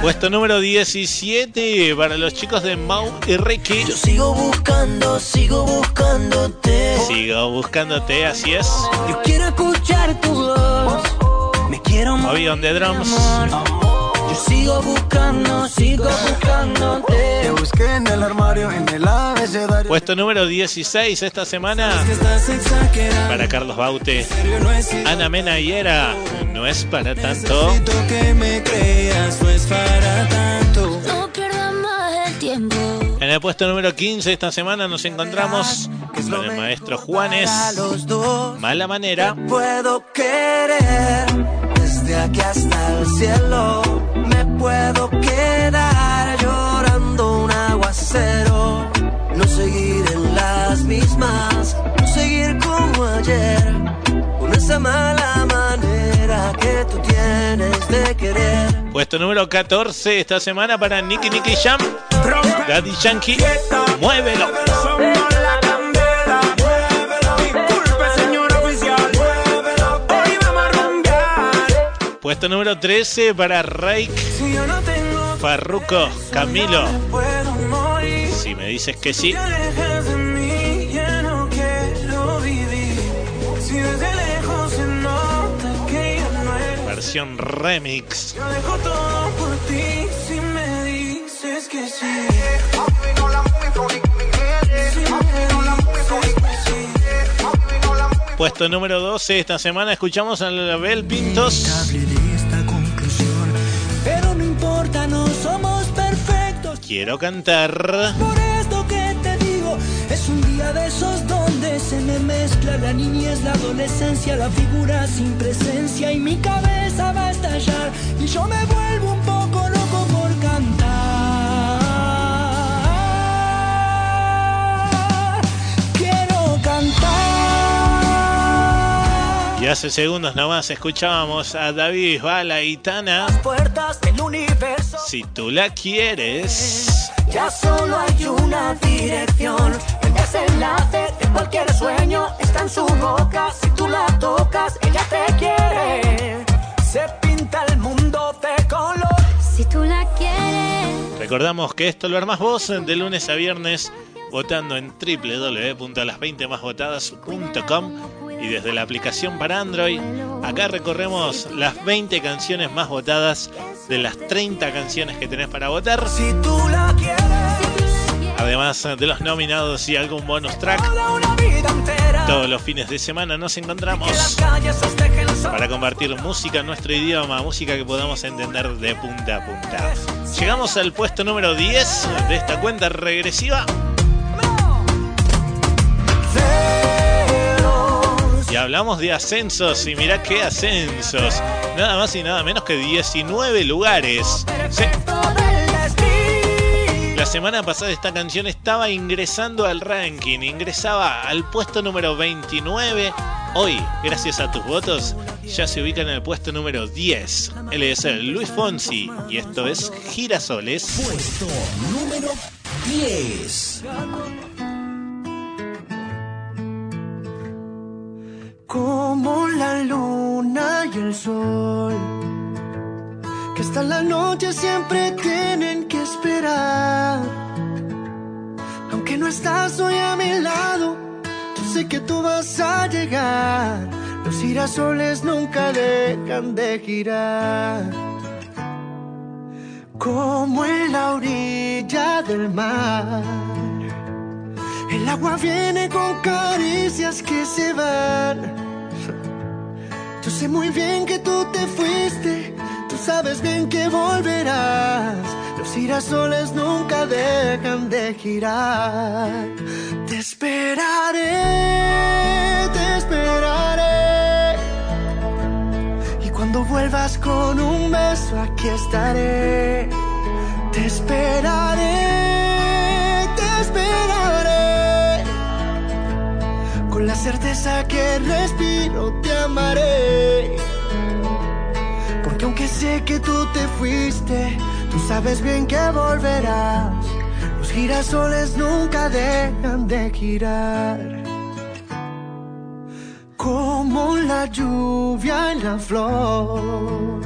Puesto número 17 para los chicos de Mau y Ricky. Yo sigo buscando, sigo buscándote. Sigo buscándote, así es. Yo quiero escuchar tu voz. Me quiero Bobby on the drums. Yo sigo buscando, sigo buscándote. Te busqué en el armario, en el abecedario. Puesto número 16 esta semana para Carlos Baute. Ana Mena y Era, no es para tanto. Necesito que me creas, no es para tanto. No pierdas más el tiempo. En el puesto número 15 esta semana nos encontramos con el maestro Juanes. Mala manera. puedo querer desde aquí hasta el cielo. Puedo quedar llorando un aguacero. No seguir en las mismas, no seguir como ayer. Con esa mala manera que tú tienes de querer. Puesto número 14 esta semana para Nicky Nicky Jam. Daddy Yankee. Muévelo. Puesto número 13 para Rake, Si yo no tengo Farruko, Camilo. Si me dices que sí, versión remix. Yo dejo todo por ti si me dices que sí. Puesto número 12 esta semana escuchamos a la Bel Pintos. No somos perfectos. Quiero cantar. Por esto que te digo, es un día de esos donde se me mezcla la niñez, la adolescencia, la figura sin presencia y mi cabeza va a estallar y yo me vuelvo un poco loco hace segundos nomás escuchábamos a David Bala y Tana. Puertas del universo. Si tú la quieres. Ya solo hay una dirección. El desenlace de cualquier sueño está en su boca. Si tú la tocas, ella te quiere. Se pinta el mundo de color. Si tú la quieres. Recordamos que esto lo armás vos de lunes a viernes votando en www.las20másvotadas.com y desde la aplicación para Android. Acá recorremos las 20 canciones más votadas de las 30 canciones que tenés para votar. Si tú la quieres. Además de los nominados y algún bonus track. Todos los fines de semana nos encontramos para compartir música en nuestro idioma, música que podamos entender de punta a punta. Llegamos al puesto número 10 de esta cuenta regresiva. Y hablamos de ascensos y mirá qué ascensos. Nada más y nada menos que 19 lugares. La semana pasada esta canción estaba ingresando al ranking, ingresaba al puesto número 29. Hoy, gracias a tus votos, ya se ubica en el puesto número 10. Él es Luis Fonsi y esto es Girasoles. Puesto número 10. Como la luna y el sol, que hasta la noche siempre tienen que esperar. Aunque no estás hoy a mi lado, yo sé que tú vas a llegar. Los girasoles nunca dejan de girar. Como en la orilla del mar. El agua viene con caricias que se van. Yo sé muy bien que tú te fuiste, tú sabes bien que volverás. Los girasoles nunca dejan de girar. Te esperaré, te esperaré. Y cuando vuelvas con un beso, aquí estaré. Te esperaré, la certeza que respiro, te amaré. Porque aunque sé que tú te fuiste, tú sabes bien que volverás. Los girasoles nunca dejan de girar. Como la lluvia en la flor.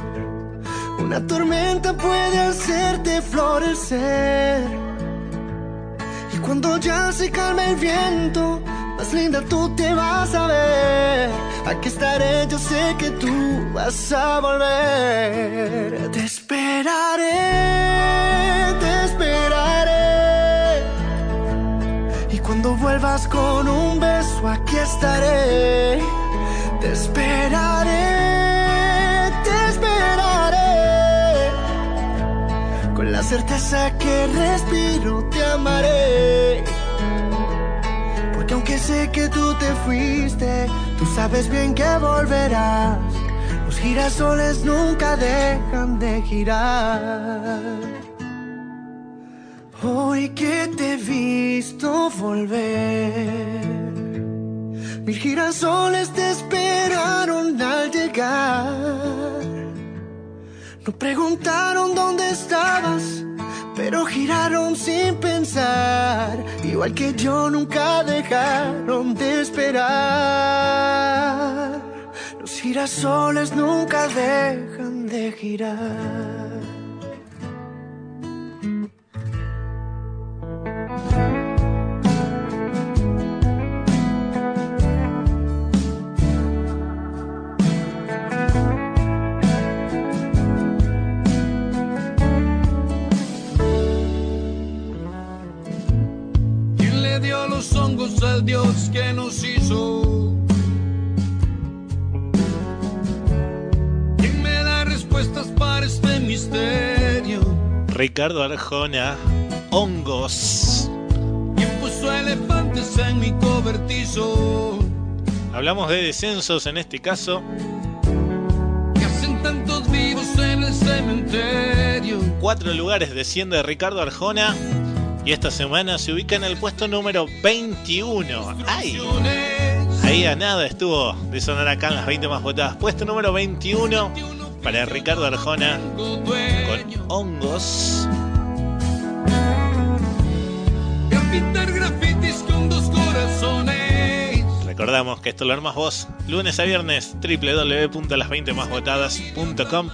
Una tormenta puede hacerte florecer. Y cuando ya se calme el viento, más linda tú te vas a ver. Aquí estaré, yo sé que tú vas a volver. Te esperaré, te esperaré. Y cuando vuelvas con un beso, aquí estaré. Te esperaré, te esperaré. Con la certeza que respiro, te amaré. Aunque sé que tú te fuiste, tú sabes bien que volverás. Los girasoles nunca dejan de girar. Hoy que te he visto volver, mil girasoles te esperaron al llegar. No preguntaron dónde estabas, pero giraron sin pensar. Igual que yo nunca dejaron de esperar. Los girasoles nunca dejan de girar. Dio los hongos al Dios que nos hizo? ¿Quién me da respuestas para este misterio? Ricardo Arjona, hongos. ¿Quién puso elefantes en mi cobertizo? Hablamos de descensos en este caso. ¿Qué hacen tantos vivos en el cementerio? Cuatro lugares desciende Ricardo Arjona. Y esta semana se ubica en el puesto número 21. ¡Ay! Ahí a nada estuvo de sonar acá en las 20 más votadas. Puesto número 21 para Ricardo Arjona con hongos. Con dos corazones. Recordamos que esto lo armas vos lunes a viernes www.las20másvotadas.com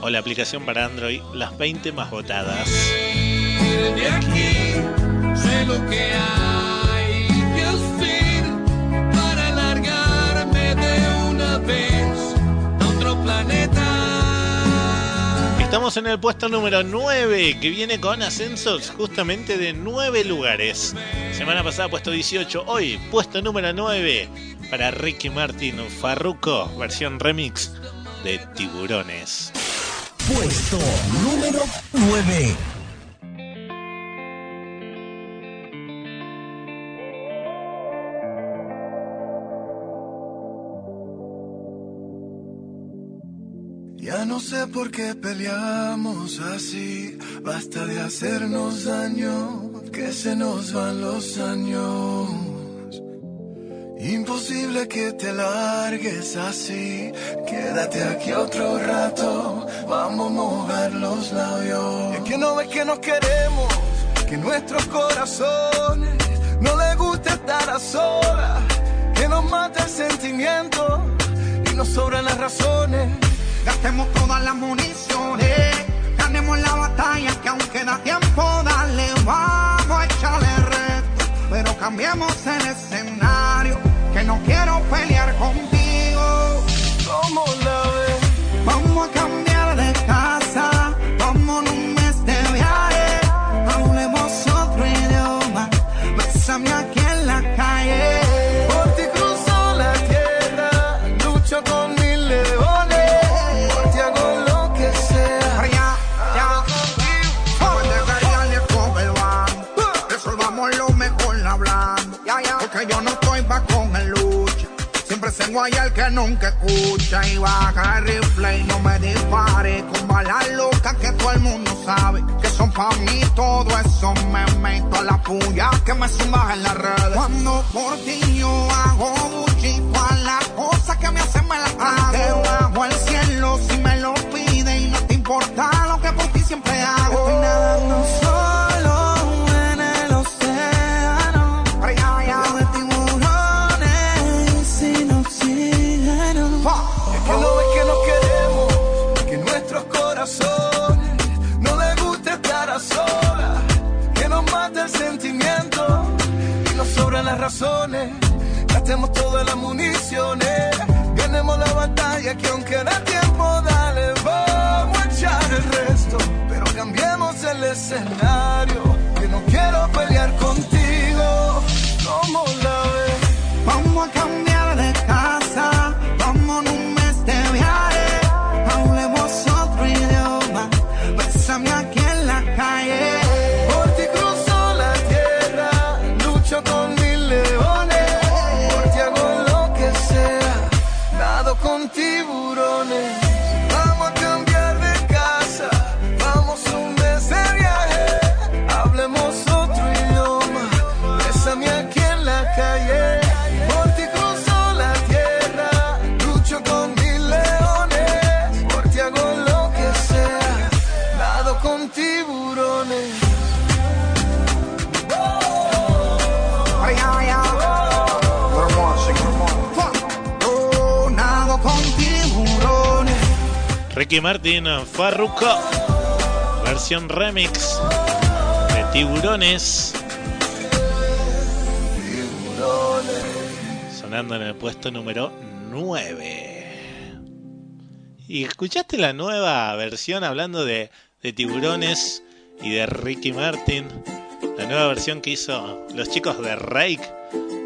o la aplicación para Android Las 20 más votadas. De aquí sé lo que hay que hacer para largarme de una vez a otro planeta. Estamos en el puesto número 9 que viene con ascensos justamente de 9 lugares. Semana pasada puesto 18, hoy puesto número 9 para Ricky Martin Farruko, versión remix de Tiburones. Puesto número 9. No sé por qué peleamos así, basta de hacernos daño, que se nos van los años. Imposible que te largues así, quédate aquí otro rato, vamos a mojar los labios. Es que no ves que nos queremos, que nuestros corazones no les gusta estar a solas, que nos mata el sentimiento y nos sobran las razones. Gastemos todas las municiones, ganemos la batalla que aún queda tiempo, dale, vamos a echarle reto, pero cambiemos el escenario, que no quiero pelear contigo. El que nunca escucha y baja el rifle y no me dispare con balas locas que todo el mundo sabe que son pa' mí. Todo eso me meto a la puya que me sumas en las redes. Cuando por ti yo hago buchito a las cosas que me hacen me hago bajo el cielo si me lo pide y no te importa Gastemos todas las municiones, ganemos la batalla que aunque da tiempo, dale, vamos a echar el resto, pero cambiemos el escenario, Ricky Martin, Farruko, versión remix de Tiburones. Sonando en el puesto número 9. ¿Y escuchaste la nueva versión hablando de, de tiburones y de Ricky Martin? La nueva versión que hizo los chicos de Rake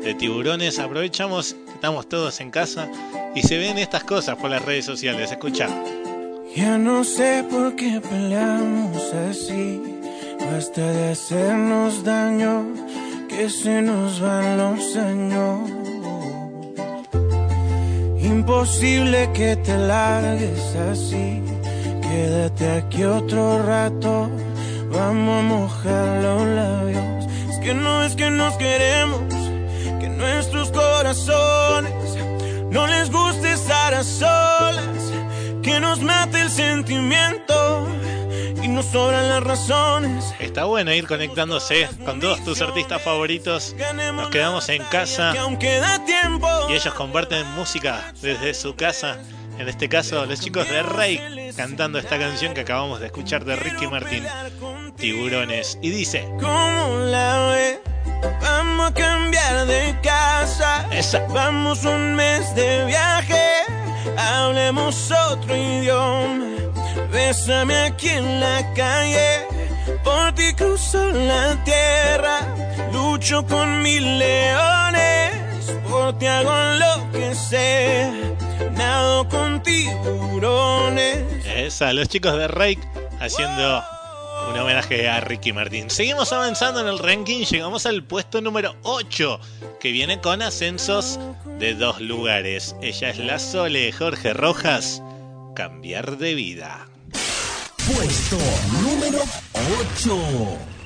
de tiburones. Aprovechamos estamos todos en casa y se ven estas cosas por las redes sociales. Escucha. Ya no sé por qué peleamos así. Basta de hacernos daño, que se nos van los años. Imposible que te largues así. Quédate aquí otro rato. Vamos a mojar los labios. Es que no es que nos queremos, que nuestros corazones no les gusta estar a solas, que nos mate el sentimiento y nos sobran las razones. Está bueno ir conectándose con todos tus artistas favoritos. Nos quedamos en casa y ellos comparten música desde su casa. En este caso, los chicos de Rey cantando esta canción que acabamos de escuchar de Ricky Martin, Tiburones. Y dice: ¿Cómo la ve? Vamos a cambiar de casa. Vamos un mes de viaje. Hablemos otro idioma. Bésame aquí en la calle. Por ti cruzo la tierra. Lucho con mil leones. Por ti hago lo que sea. Nado con tiburones. Esa, los chicos de Rake haciendo un homenaje a Ricky Martin. Seguimos avanzando en el ranking, llegamos al puesto número 8, que viene con ascensos de dos lugares. Ella es la Sole Jorge Rojas, cambiar de vida. Puesto número 8.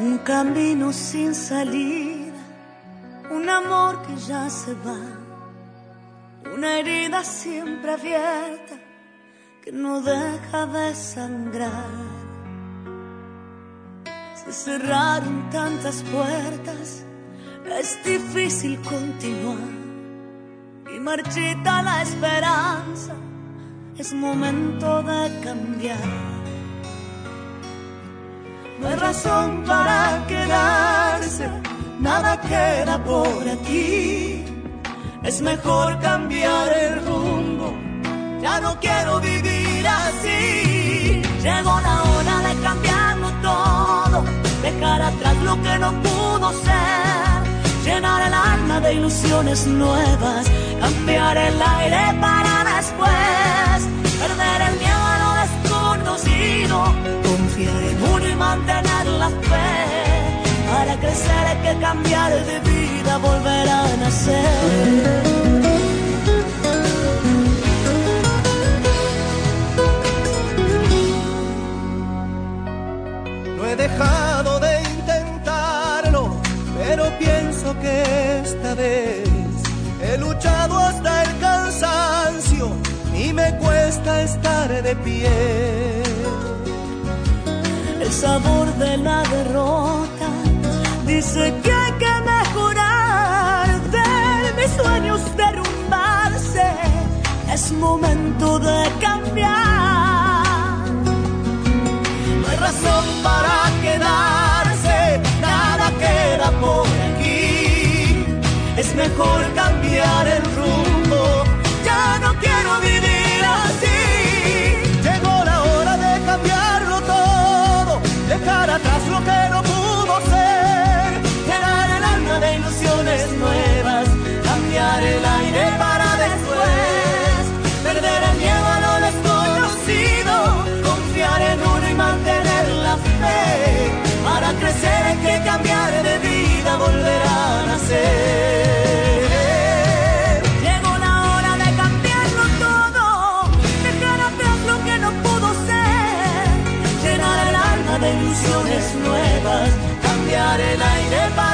Un camino sin salida, un amor que ya se va, una herida siempre abierta que no deja de sangrar. Se cerraron tantas puertas, es difícil continuar y marchita la esperanza, es momento de cambiar. No hay razón para quedarse, nada queda por aquí. Es mejor cambiar el rumbo, ya no quiero vivir así. Llegó la hora de cambiarlo todo, dejar atrás lo que no pudo ser. Llenar el alma de ilusiones nuevas, cambiar el aire para después. Perder el miedo a lo desconocido, confiar en uno y mantener la fe. Para crecer hay que cambiar de vida, volver a nacer. No he dejado de intentarlo, pero pienso que esta vez he luchado hasta el cansancio y me cuesta estar de pie. El sabor de la derrota dice que hay que mejorar, ver mis sueños derrumbarse. Es momento de cambiar. No hay razón para quedarse, nada queda por aquí. Es mejor cambiar el rumbo, ya no quiero vivir nuevas, cambiar el aire para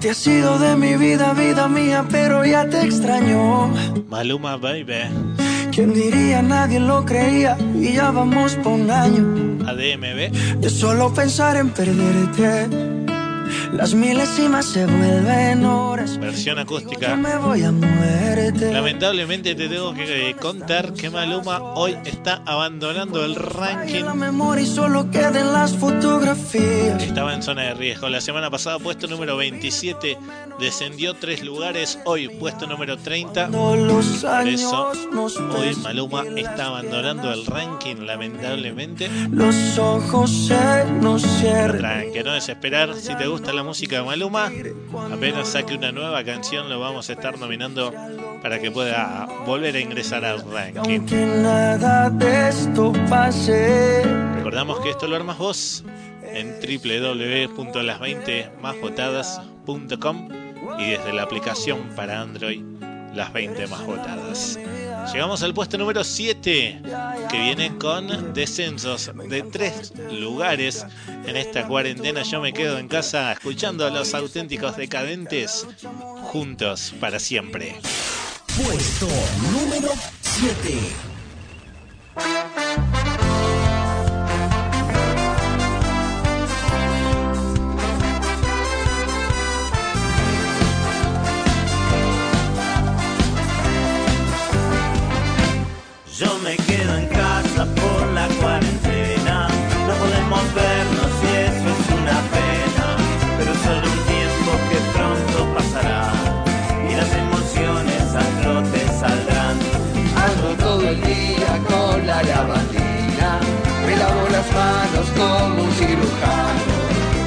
te has ido de mi vida, vida mía, pero ya te extraño. Maluma, baby. ¿Quién diría? Nadie lo creía y ya vamos por un año ADMB. de solo pensar en perderte. Las milésimas se vuelven horas. Versión acústica. me voy a muerte. Lamentablemente te tengo que eh, contar que Maluma hoy está abandonando el ranking. Estaba en zona de riesgo. La semana pasada puesto número 27, descendió tres lugares. Hoy puesto número 30. Todos los Por eso hoy Maluma está abandonando el ranking, lamentablemente. Los ojos se nos cierran. Tranque, no desesperar. Si te gusta la música de Maluma, apenas saque una nueva canción, lo vamos a estar nominando para que pueda volver a ingresar al ranking. Recordamos que esto lo armas vos en www.las20másvotadas.com y desde la aplicación para Android, las 20 más votadas. Llegamos al puesto número 7, que viene con descensos de tres lugares en esta cuarentena. Yo me quedo en casa escuchando a los auténticos decadentes juntos para siempre. Puesto número 7.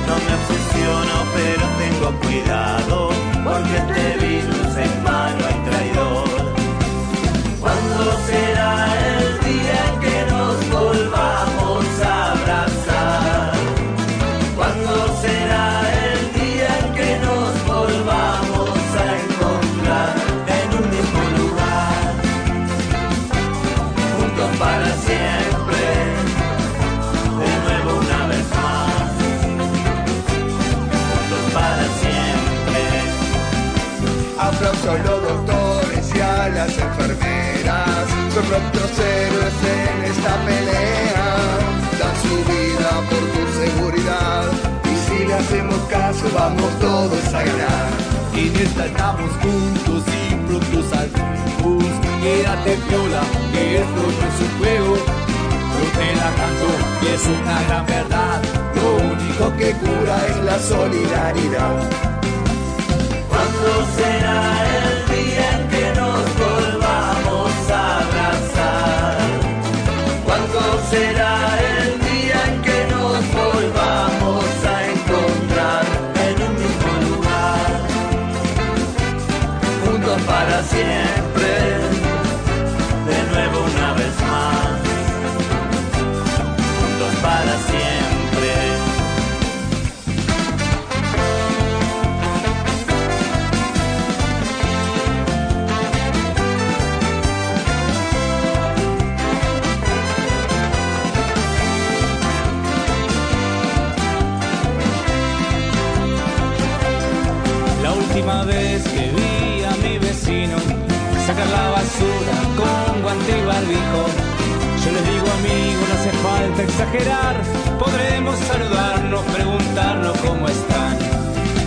No me obsesiono, pero tengo cuidado, porque te vi. Nuestros héroes en esta pelea. Dan su vida por tu seguridad y si le hacemos caso vamos todos a ganar. En esta estamos juntos y pronto saldremos. Quédate piola, que esto no es un juego. Yo te la canto y es una gran verdad. Lo único que cura es la solidaridad. ¿Cuándo será el exagerar, podremos saludarnos, preguntarnos cómo están.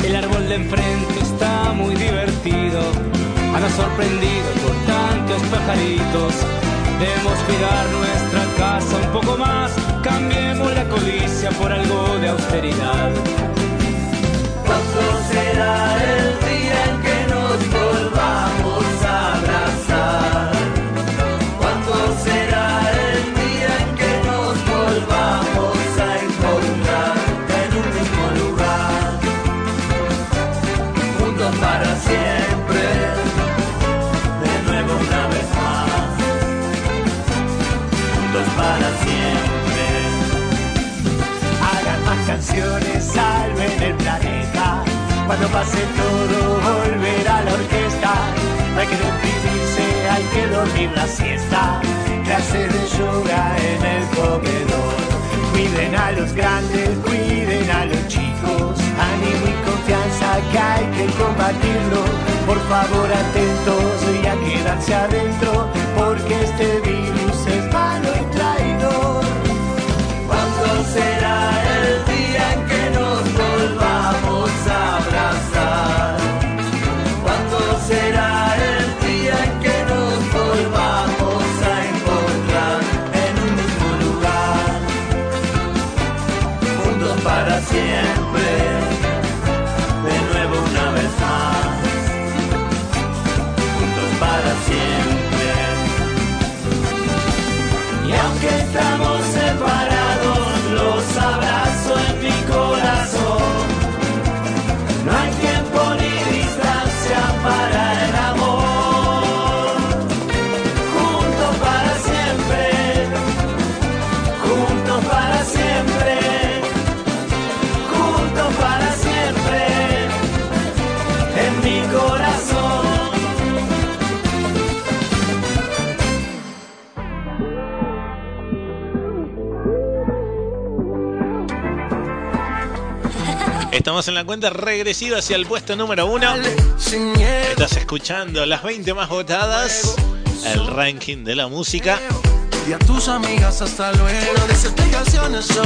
El árbol de enfrente está muy divertido, anda sorprendido por tantos pajaritos. Debemos cuidar nuestra casa un poco más, cambiemos la codicia por algo de austeridad. Cuando pase todo, volverá la orquesta. Hay que deprimirse, hay que dormir la siesta. Clases de yoga en el comedor. Cuiden a los grandes, cuiden a los chicos. Ánimo y confianza que hay que combatirlo. Por favor, atentos y a quedarse adentro, porque este Estamos en la cuenta regresiva hacia el puesto número uno. Estás escuchando las 20 más votadas, el ranking de la música. Y a tus amigas hasta luego.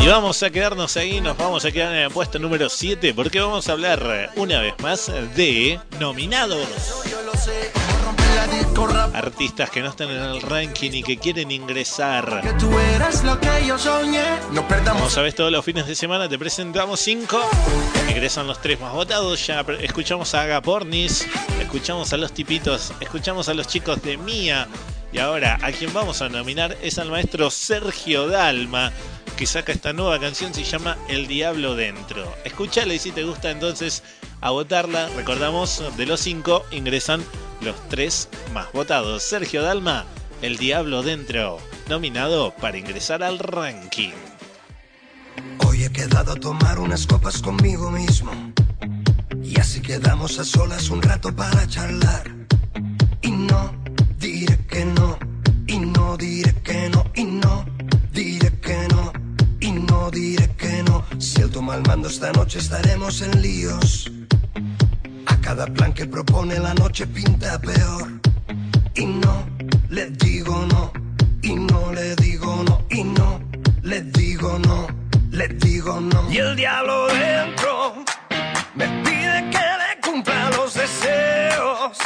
Y vamos a quedarnos ahí, nos vamos a quedar en el puesto número 7 porque vamos a hablar una vez más de nominados. Artistas que no están en el ranking y que quieren ingresar. Como sabes, todos los fines de semana te presentamos 5. Ingresan los tres más votados. Ya escuchamos a Agapornis, escuchamos a los tipitos, escuchamos a los chicos de Mía. Y ahora, a quien vamos a nominar es al maestro Sergio Dalma, que saca esta nueva canción se llama El Diablo Dentro. Escúchala y si te gusta entonces a votarla. Recordamos, de los cinco ingresan los tres más votados. Sergio Dalma, El Diablo Dentro, nominado para ingresar al ranking. Hoy he quedado a tomar unas copas conmigo mismo. Y así quedamos a solas un rato para charlar. Y no diré que no, y no diré que no, y no diré que no, y no diré que no. Si él toma el mando esta noche estaremos en líos. Cada plan que propone la noche pinta peor. Y no le digo no, y no le digo no, y no le digo no, le digo no. Y el diablo dentro me pide que le cumpla los deseos.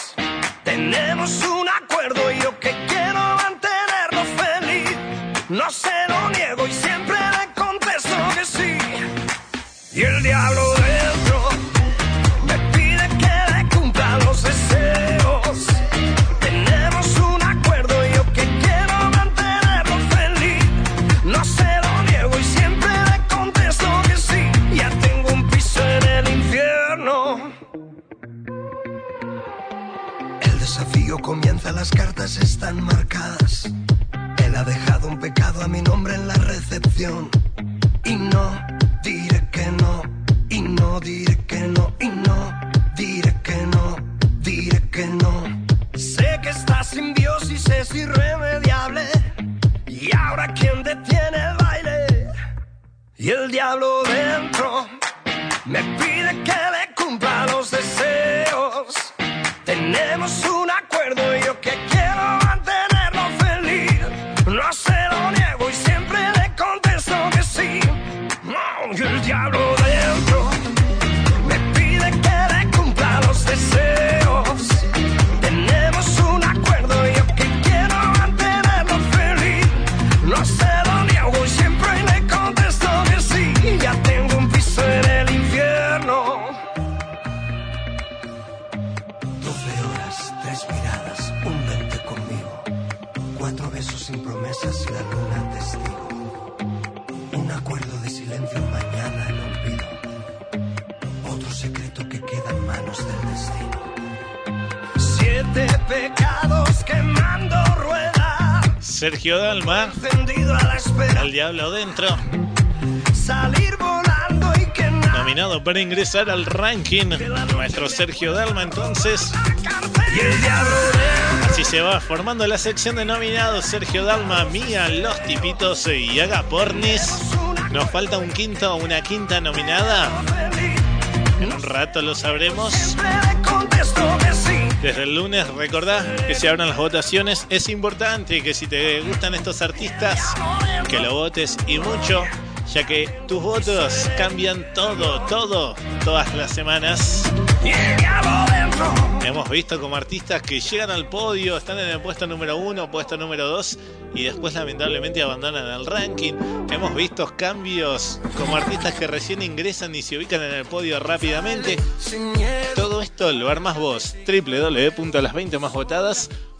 Tenemos un acuerdo y yo que quiero mantenerlo feliz. No se lo niego y siempre le contesto que sí. Y el diablo Comienza, las cartas están marcadas. Él ha dejado un pecado a mi nombre en la recepción. Y no diré que no, y no diré que no, y no diré que no, diré que no. Sé que está sin Dios y es irremediable. Y ahora quién detiene el baile. Y el diablo dentro me pide que le cumpla los deseos. Tenemos un acuerdo y yo que quiero Sergio Dalma. El Diablo Dentro, Salir volando y que nada. nominado para ingresar al ranking. Nuestro Sergio Dalma entonces. Así se va formando la sección de nominados Sergio Dalma, Mía, Los Tipitos y Haga Pornis. Nos falta un quinto o una quinta nominada. En un rato lo sabremos. Desde el lunes recordá que se abran las votaciones. Es importante que si te gustan estos artistas, que lo votes y mucho, ya que tus votos cambian todo, todo, todas las semanas. Hemos visto como artistas que llegan al podio, están en el puesto número uno, puesto número dos y después lamentablemente abandonan el ranking. Hemos visto cambios como artistas que recién ingresan y se ubican en el podio rápidamente. Todo esto lo armas vos, www.las20másvotadas.com.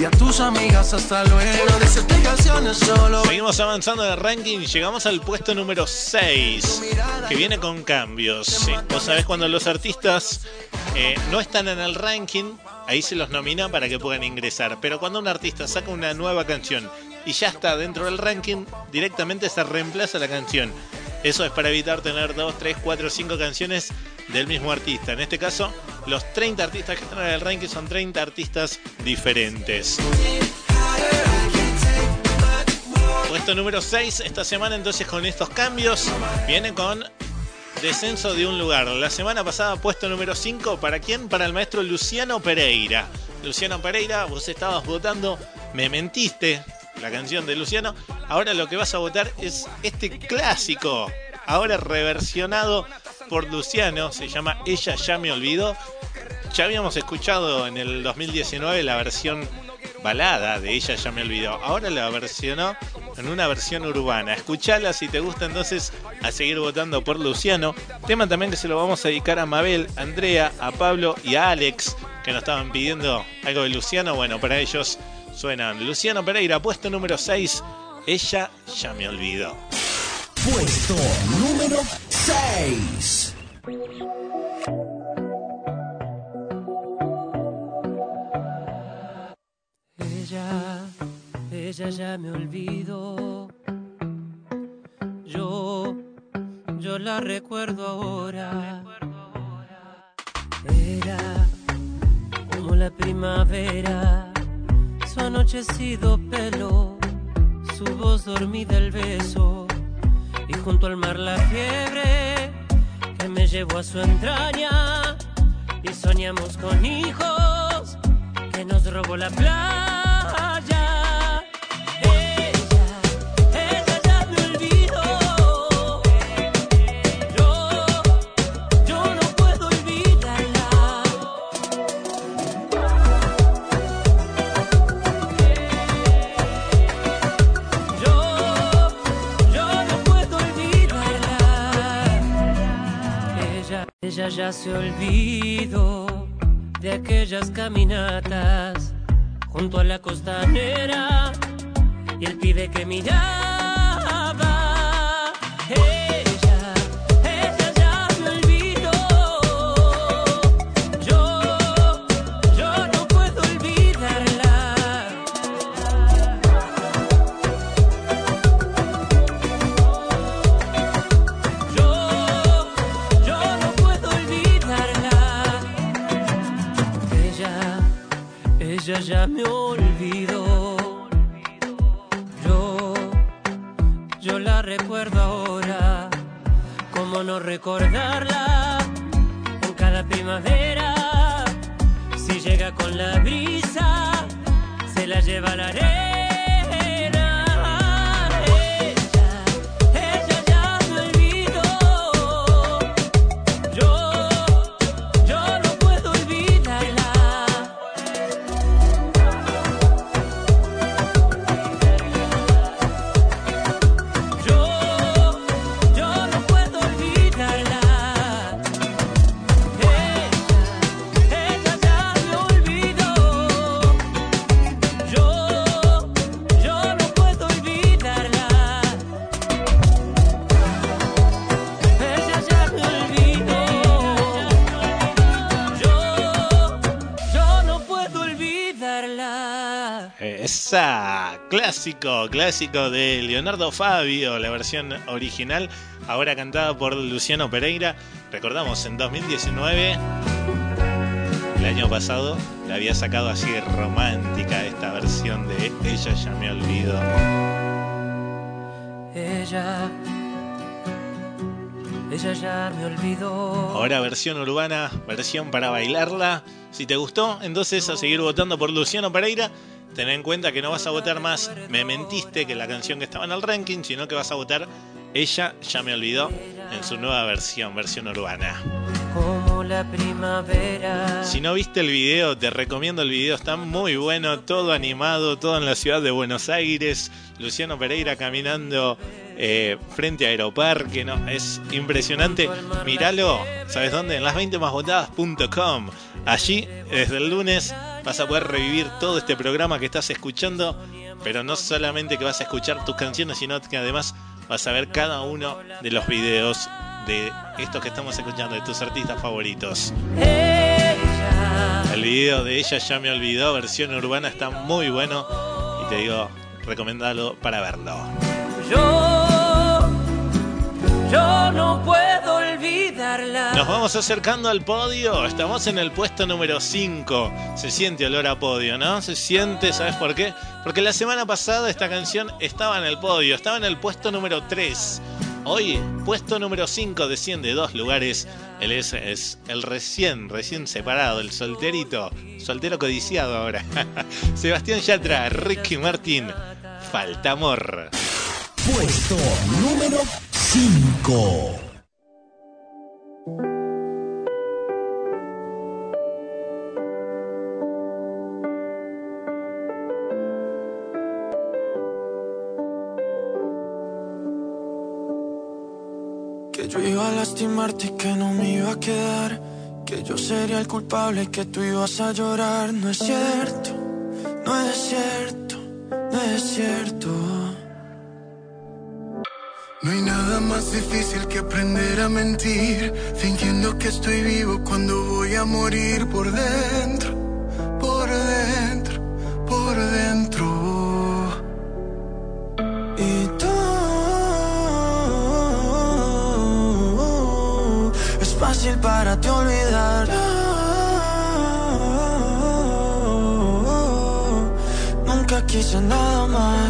Y a tus amigas hasta luego. Explicaciones solo. Seguimos avanzando en el ranking y llegamos al puesto número 6, que viene con cambios. Sí, vos sabés cuando los artistas eh, no están en el ranking, ahí se los nomina para que puedan ingresar. Pero cuando un artista saca una nueva canción y ya está dentro del ranking, directamente se reemplaza la canción. Eso es para evitar tener 2, 3, 4, 5 canciones del mismo artista. En este caso, los 30 artistas que están en el ranking son 30 artistas diferentes. Puesto número 6 esta semana entonces con estos cambios viene con descenso de un lugar. La semana pasada puesto número 5 para quién? Para el maestro Luciano Pereira. Luciano Pereira, vos estabas votando, me mentiste, la canción de Luciano. Ahora lo que vas a votar es este clásico, ahora reversionado por Luciano, se llama Ella ya me olvidó. Ya habíamos escuchado en el 2019 la versión balada de Ella ya me olvidó. Ahora la versionó en una versión urbana. Escuchala si te gusta entonces a seguir votando por Luciano. Tema también que se lo vamos a dedicar a Mabel, a Andrea, a Pablo y a Alex que nos estaban pidiendo algo de Luciano. Bueno, para ellos suenan Luciano Pereira, puesto número 6 Ella ya me olvidó. Puesto número 6. Ella, ella ya me olvidó. Yo, yo la recuerdo ahora. Era como la primavera, su anochecido pelo, su voz dormida el beso, y junto al mar la fiebre que me llevó a su entraña, y soñamos con hijos que nos robó la playa. Ella, ya se olvidó de aquellas caminatas junto a la costanera y el pibe que miraba. Clásico, clásico de Leonardo Fabio, la versión original, ahora cantada por Luciano Pereira. Recordamos, en 2019, el año pasado, la había sacado así romántica esta versión de Ella ya me olvidó. Ella, ella ya me olvidó. Ahora versión urbana, versión para bailarla. Si te gustó, entonces a seguir votando por Luciano Pereira. Ten en cuenta que no vas a votar más Me Mentiste, que la canción que estaba en el ranking, sino que vas a votar Ella ya me olvidó en su nueva versión, versión urbana. Como la primavera. Si no viste el video, te recomiendo el video, está muy bueno, todo animado, todo en la ciudad de Buenos Aires. Luciano Pereira caminando eh, frente a Aeroparque, ¿no? Es impresionante. Míralo, ¿sabes dónde? En las 20másvotadas.com. Allí, desde el lunes, vas a poder revivir todo este programa que estás escuchando, pero no solamente que vas a escuchar tus canciones, sino que además vas a ver cada uno de los videos de estos que estamos escuchando, de tus artistas favoritos. El video de ella ya me olvidó, versión urbana, está muy bueno y te digo, recomendalo para verlo. Yo, no puedo olvidarla. Nos vamos acercando al podio, estamos en el puesto número 5. Se siente olor a podio, ¿no? Se siente, ¿sabes por qué? Porque la semana pasada esta canción estaba en el podio, estaba en el puesto número 3. Hoy, puesto número 5 desciende dos lugares. Él es, es el recién, recién separado, el solterito, soltero codiciado ahora. *laughs* Sebastián Yatra, Ricky Martin, Falta Amor. Puesto número 5. Que yo iba a lastimarte y que no me iba a quedar. Que yo sería el culpable y que tú ibas a llorar. No es cierto, no es cierto, no es cierto. No hay nada más difícil que aprender a mentir, fingiendo que estoy vivo cuando voy a morir por dentro, por dentro, por dentro. Y tú es fácil para ti olvidar. Nunca quise nada más.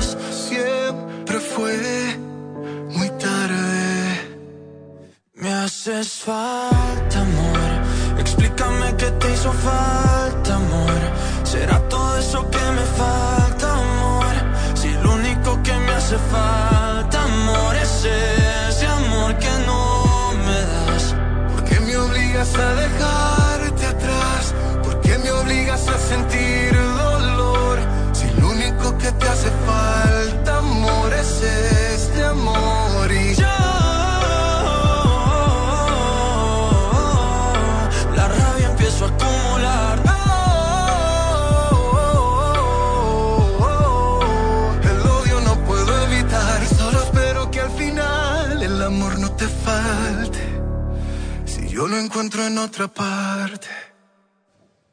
Qué encuentro en otra parte.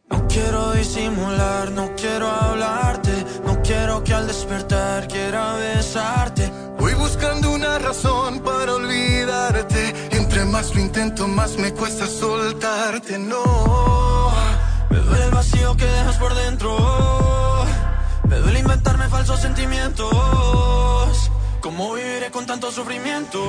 No quiero disimular, no quiero hablarte, no quiero que al despertar quiera besarte. Voy buscando una razón para olvidarte. Y entre más lo intento, más me cuesta soltarte. No. Me duele el vacío que dejas por dentro. Me duele inventarme falsos sentimientos. ¿Cómo viviré con tanto sufrimiento?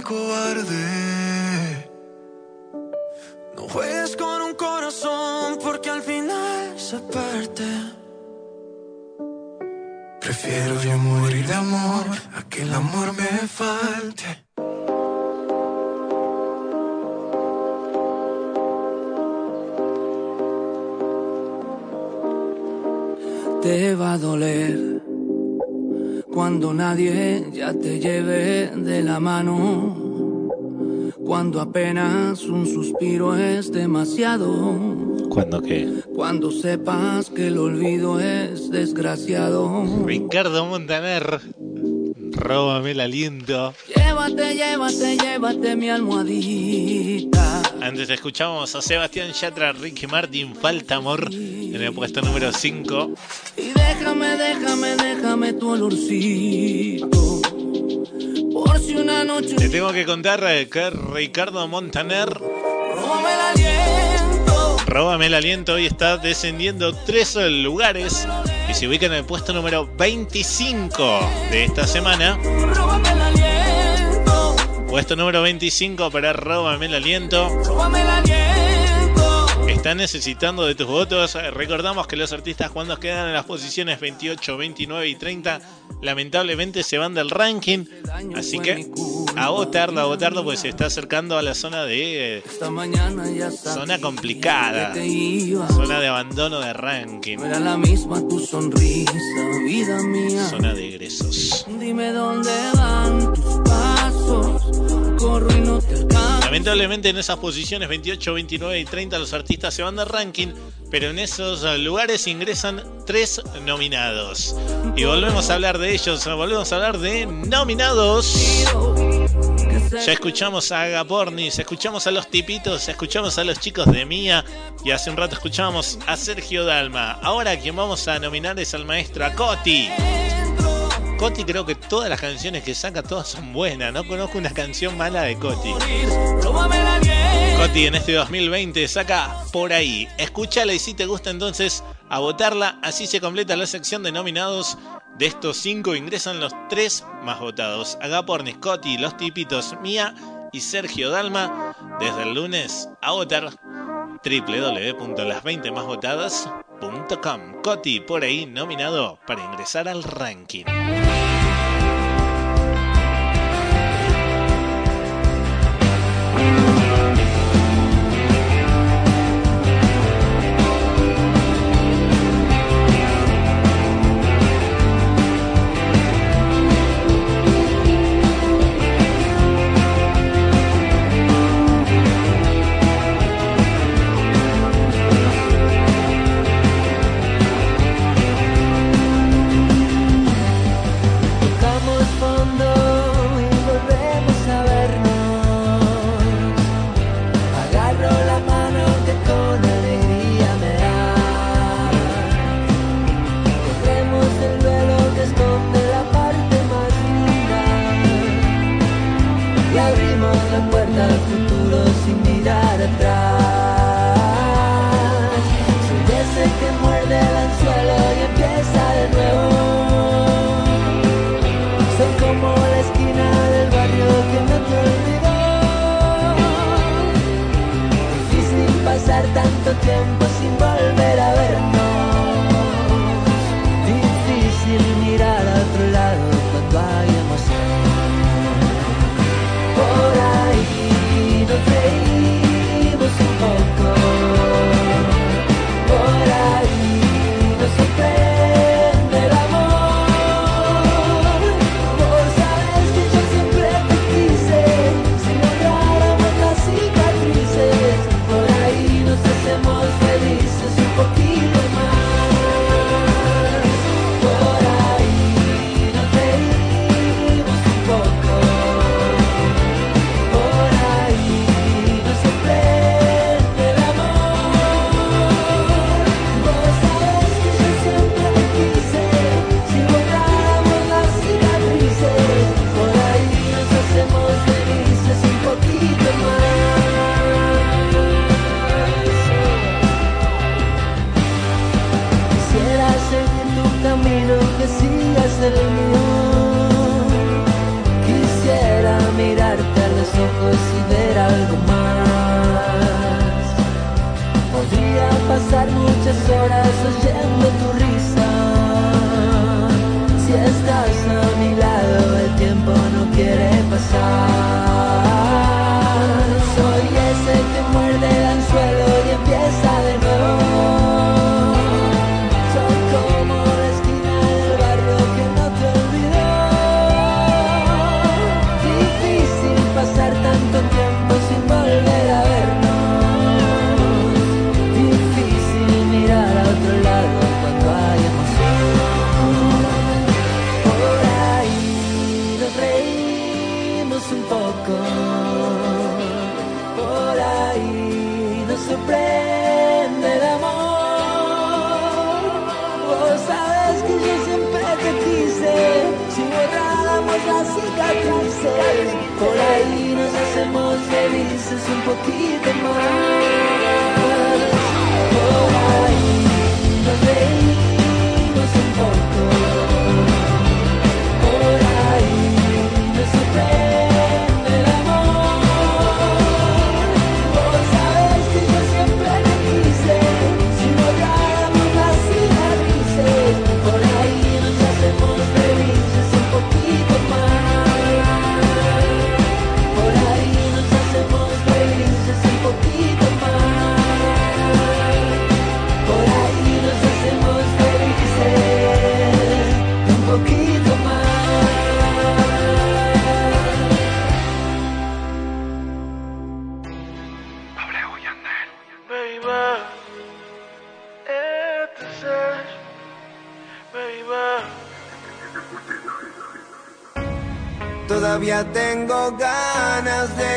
Cobarde. No juegues con un corazón porque al final se parte. Prefiero yo morir de amor a que el amor me falte. Te va a doler cuando nadie ya te lleve de la mano. Cuando apenas un suspiro es demasiado. ¿Cuándo qué? Cuando sepas que el olvido es desgraciado. Ricardo Montaner. Róbame el aliento. Llévate, llévate, llévate mi almohadita. Antes escuchamos a Sebastián Yatra, Ricky Martin, Falta Amor, en el puesto número 5. Y déjame, déjame, déjame tu olorcito. Por si una noche. Te tengo que contar eh, que Ricardo Montaner, Róbame el aliento. Róbame el aliento, hoy está descendiendo tres lugares y se ubica en el puesto número 25 de esta semana. Róbame el aliento. Puesto número 25 para Róbame el aliento. Róbame el aliento. Está necesitando de tus votos. Recordamos que los artistas cuando quedan en las posiciones 28, 29 y 30 lamentablemente se van del ranking. Así que a votarlo, a votarlo, pues se está acercando a la zona de... eh, zona complicada. Zona de abandono de ranking. Zona de egresos. Dime dónde van tus pasos. Lamentablemente en esas posiciones 28, 29 y 30 los artistas se van del ranking, pero en esos lugares ingresan tres nominados. Y volvemos a hablar de ellos, volvemos a hablar de nominados. Ya escuchamos a Agapornis, escuchamos a los tipitos, escuchamos a los chicos de Mía y hace un rato escuchamos a Sergio Dalma. Ahora quien vamos a nominar es al maestro Acoti. Coti creo que todas las canciones que saca, todas son buenas. No conozco una canción mala de Coti. Coti en este 2020 saca por ahí. Escúchala y si te gusta entonces a votarla. Así se completa la sección de nominados. De estos cinco ingresan los tres más votados. Agapornis, Coti, Los Tipitos, Mía y Sergio Dalma. Desde el lunes a votar www.las20másvotadas.com. Coti por ahí nominado para ingresar al ranking. tiempo pasar muchas horas oyendo tu risa.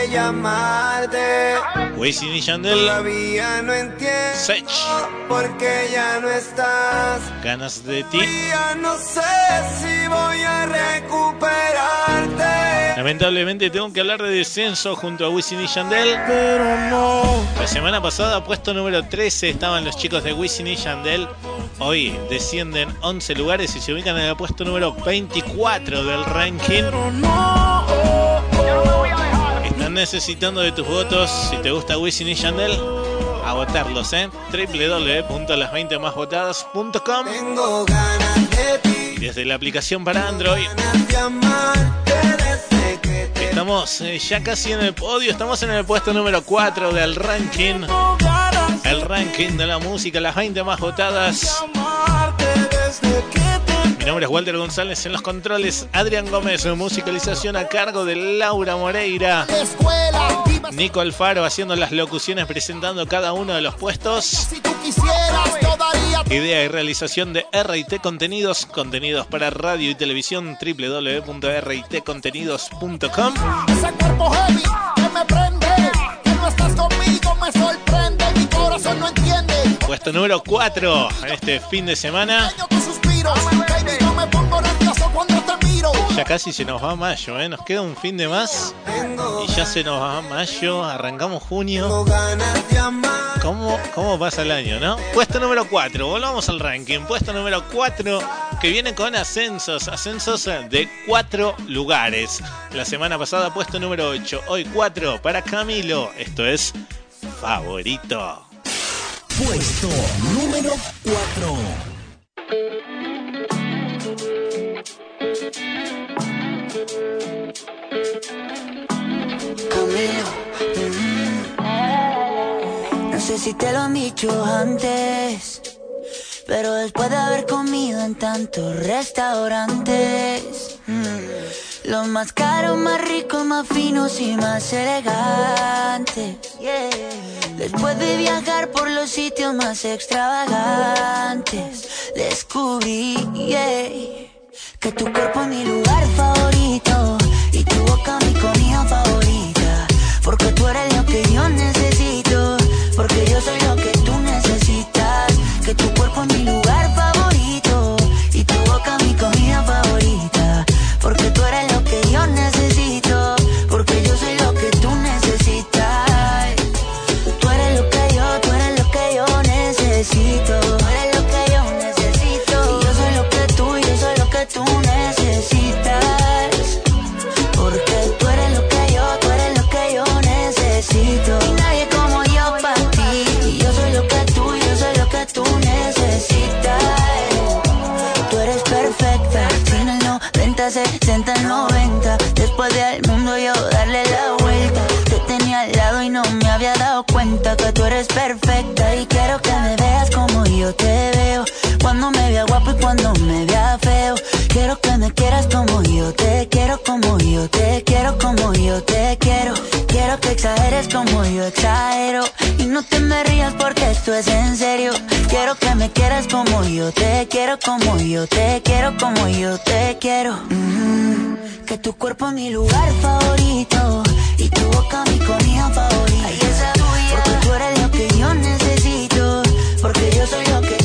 De llamarte. Wisin y Yandel. Todavía no entiendo Sech. por qué ya no estás. Ganas de ti. Ya no sé si voy a recuperarte. Lamentablemente tengo que hablar de descenso junto a Wisin y Yandel. Pero no. La semana pasada, puesto número 13, estaban los chicos de Wisin y Yandel. Hoy descienden 11 lugares y se ubican en el puesto número 24 del ranking. Están necesitando de tus votos. Si te gusta Wisin y Yandel, a votarlos, ¿eh? www.las20másvotadas.com Tengo ganas de ti. y desde la aplicación para Android. Estamos eh, ya casi en el podio, estamos en el puesto número 4 del ranking. El ranking de la música, las 20 más votadas. Mi nombre es Walter González en los controles, Adrián Gómez, musicalización a cargo de Laura Moreira. Nico Alfaro haciendo las locuciones presentando cada uno de los puestos. Idea y realización de RT Contenidos, contenidos para radio y televisión www.ritcontenidos.com. Puesto número 4 en este fin de semana. Suspiros, baby, yo me pongo nervioso cuando te miro. Ya casi se nos va mayo, ¿eh? Nos queda un fin de más. Y ya se nos va mayo, arrancamos junio. ¿Cómo, ¿Cómo pasa el año, no? Puesto número 4, volvamos al ranking. Puesto número 4, que viene con ascensos, ascensos de 4 lugares. La semana pasada, puesto número 8. Hoy 4 para Camilo. Esto es favorito. Puesto número 4. No sé si te lo han dicho antes, pero después de haber comido en tantos restaurantes, los más caros, más ricos, más finos y más elegantes. Después de viajar por los sitios más extravagantes, descubrí que tu cuerpo es mi lugar favorito y tu boca mi comida favorita. Porque tú eres lo que yo necesito, porque yo soy lo que tú necesitas. Que tu cuerpo es mi lugar eres perfecta. Y quiero que me veas como yo te veo. Cuando me vea guapo y cuando me vea feo. Quiero que me quieras como yo te quiero, como yo te quiero, como yo te quiero. Quiero que exageres como yo exagero. Y no te me rías porque esto es en serio. Quiero que me quieras como yo te quiero, como yo te quiero, como yo te quiero. Mm, que tu cuerpo es mi lugar favorito. Y tu boca mi comida favorita. Necesito. Porque yo soy lo que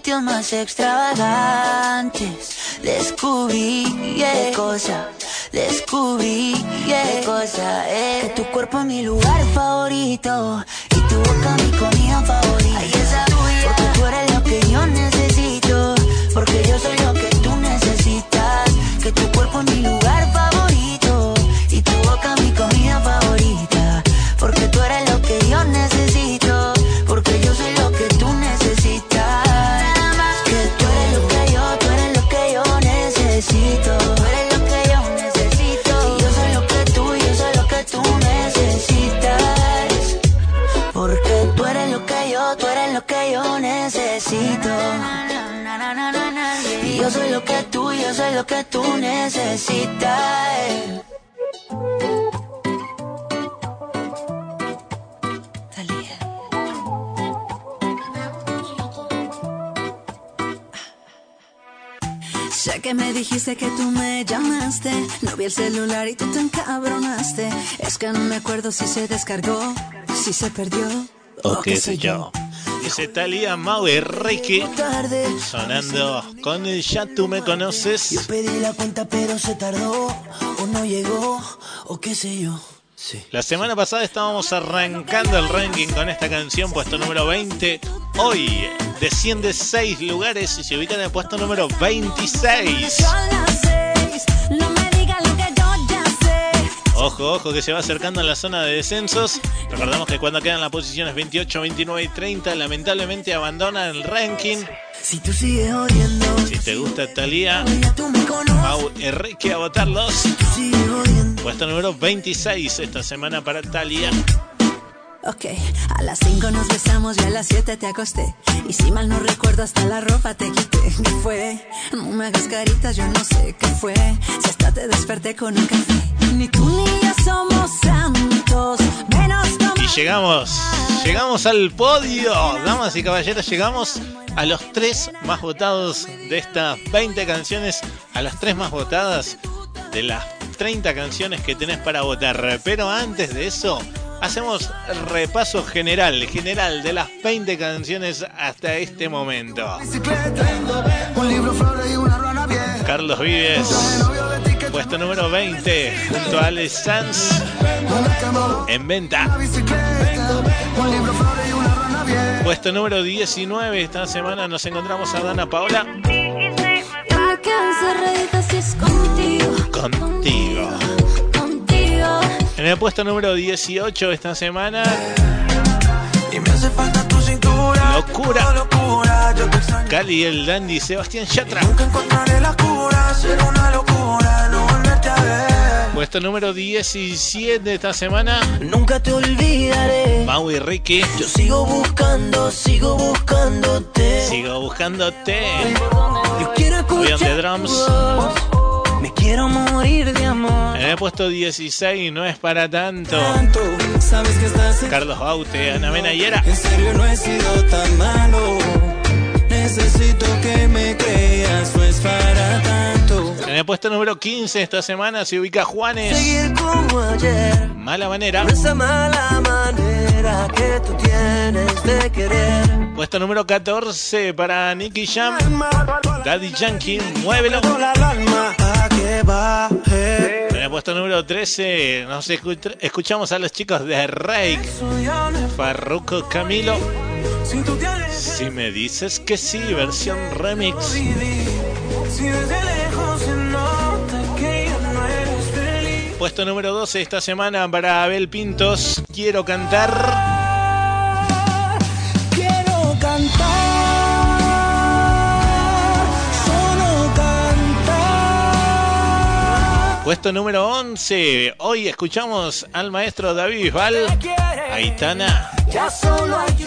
sitios más extravagantes, descubrí qué cosa, descubrí qué cosa es. Que tu cuerpo es mi lugar favorito y tu boca mi comida favorita. Porque tú eres lo que yo necesito, porque yo soy lo que tú necesitas. Que tu cuerpo es mi lugar favorito que tú necesitas. Sé que me dijiste que tú me llamaste. No vi el celular y tú te encabronaste. Es que no me acuerdo si se descargó, si se perdió. O qué sé yo. Dice Talía Mau y Ricky sonando con el Ya tú me conoces. Yo pedí la cuenta pero se tardó o no llegó o qué sé yo. La semana pasada estábamos arrancando el ranking con esta canción, puesto número 20. Hoy desciende 6 lugares y se ubica en el puesto número 26. Ojo, ojo, que se va acercando a la zona de descensos. Recordamos que cuando quedan las posiciones 28, 29 y 30, lamentablemente abandonan el ranking. Si tú sigues odiando, Si te gusta Talía. Mau Enrique a votarlos. Puesto número 26 esta semana para Talía. Ok, a las 5 nos besamos y a las 7 te acosté. Y si mal no recuerdo, hasta la ropa te quité. ¿Qué fue? No me hagas caritas, yo no sé qué fue. Si hasta te desperté con un café. Ni tú ni yo somos santos, menos Y llegamos, llegamos al podio. Damas y caballeros, llegamos a los tres más votados de estas 20 canciones, a las tres más votadas de las 30 canciones que tenés para votar. Pero antes de eso, hacemos repaso general, general de las 20 canciones hasta este momento. Un libro, flores y una rana vieja. Carlos Vives, puesto número 20, junto a Alex Sanz, en venta. Un libro, flores y una rana vieja. Puesto número 19, esta semana nos encontramos a Dana Paola contigo. En el puesto número 18 esta semana, Y me hace falta tu cintura. Locura. Locura, yo te. Cali el Dandy Sebastián Yatra. Nunca encontraré la cura. Será una locura no volverte a ver. Puesto número 17 esta semana, Nunca te olvidaré. Mau y Ricky. Yo sigo buscando, sigo buscándote. Sigo buscándote. Yo quiero escuchar de drums. voz. Me quiero morir de amor. En el puesto 16 no es para tanto. Tanto, sabes que estás. Carlos Baute, Ana Benayera. En serio no he sido tan malo. Necesito que me creas, no es. En el puesto número 15 esta semana se ubica Juanes. Seguir como ayer. Mala manera. Esa mala manera que tú tienes de querer. Puesto número 14 para Nicky Jam. Daddy Yankee, muévelo. En el puesto número 13 nos escuch- escuchamos a los chicos de Rake. Farruko Camilo. Si me dices que sí, versión remix. Si Puesto número 12 esta semana para Abel Pintos. Quiero cantar. Quiero cantar, solo cantar. Puesto número 11. Hoy escuchamos al maestro David Bisbal. Aitana,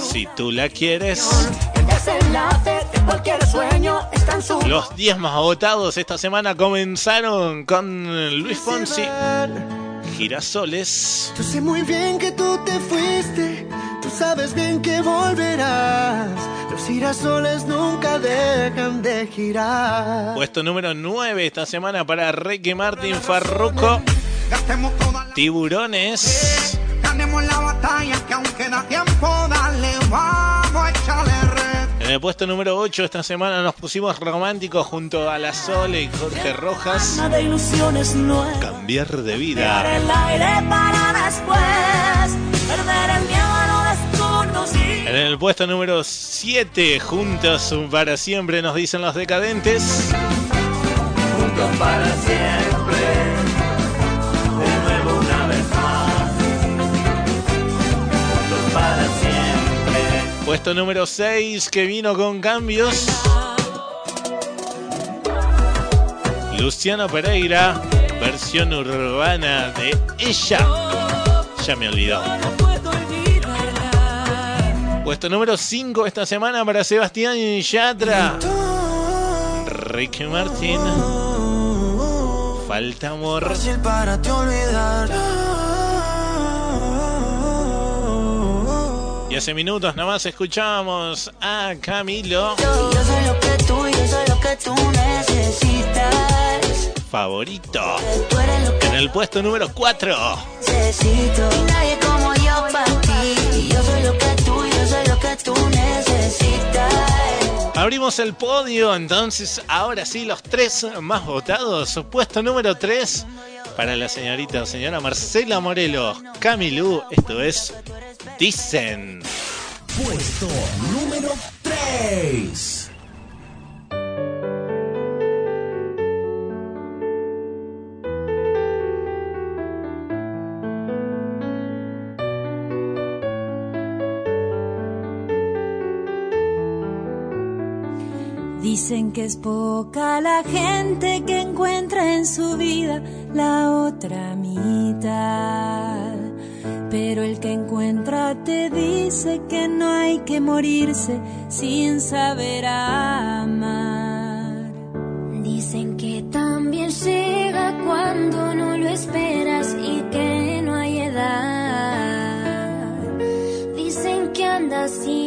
si tú la quieres. Los 10 más votados esta semana comenzaron con Luis Fonsi. Girasoles. Yo sé muy bien que tú te fuiste, tú sabes bien que volverás. Los girasoles nunca dejan de girar. Puesto número 9 esta semana para Ricky Martin la... Tiburones. Ganemos la batalla que aún queda tiempo, En el puesto número 8 esta semana nos pusimos románticos junto a La Sole y Jorge Rojas. De ilusiones no es Cambiar de vida. el aire para después perder el miedo a lo. En el puesto número 7, juntos para siempre, nos dicen los decadentes. Juntos para siempre, Puesto número 6, que vino con cambios. Luciano Pereira, versión urbana de ella. Ya me olvidó. Puesto número 5 esta semana para Sebastián Yatra. Ricky Martin. Falta amor. Para olvidar. Hace minutos nada más escuchábamos a Camilo. Yo soy lo que tú, yo soy lo que tú necesitas. Favorito. Tú eres lo que En el puesto número 4. necesito. Y nadie como yo para ti. Yo soy lo que tú, yo soy lo que tú necesitas. Abrimos el podio, entonces ahora sí los tres más votados. Puesto número 3 para la señorita o señora Marcela Morelos. Camilú, esto es Dicen. Puesto número 3. Dicen que es poca la gente que encuentra en su vida la otra mitad. Pero el que encuentra te dice que no hay que morirse sin saber amar. Dicen que también llega cuando no lo esperas y que no hay edad. Dicen que andas sin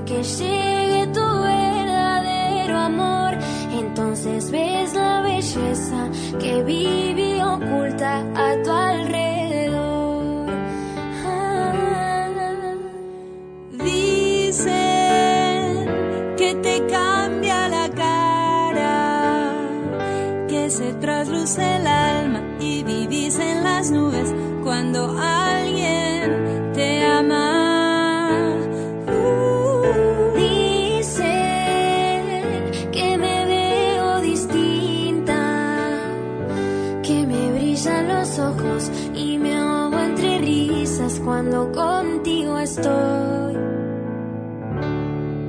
que llegue tu verdadero amor. Entonces ves la belleza que vive oculta a tu alrededor. Ah. Dicen que te cambia la cara, que se trasluce el alma y vivís en las nubes cuando alguien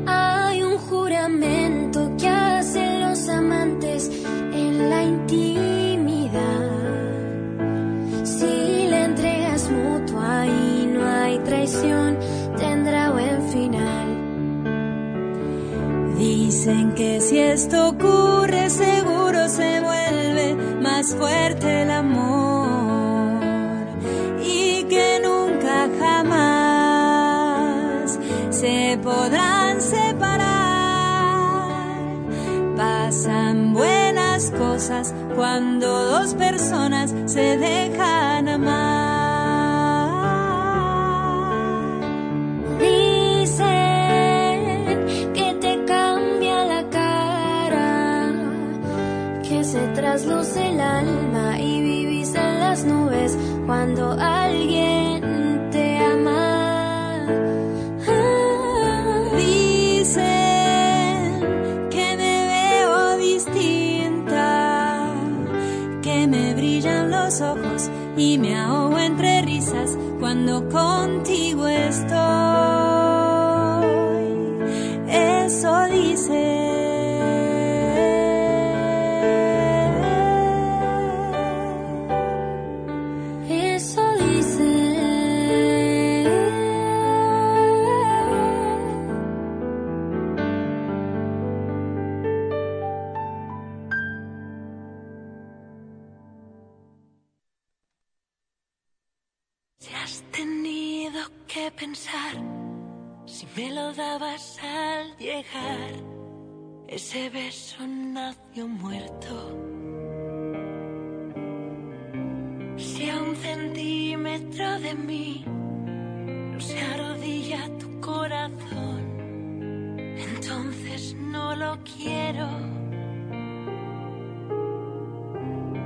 Hay un juramento que hacen los amantes en la intimidad. Si la entrega es mutua y no hay traición, tendrá buen final. Dicen que si esto ocurre seguro se vuelve más fuerte el amor podrán separar. Pasan buenas cosas cuando dos personas se dejan amar. Dicen que te cambia la cara, que se trasluce el alma y vivís en las nubes cuando alguien y me ahogo entre risas cuando contigo estoy. Dabas al llegar, ese beso nació muerto. Si a un centímetro de mí no se arrodilla tu corazón, entonces no lo quiero.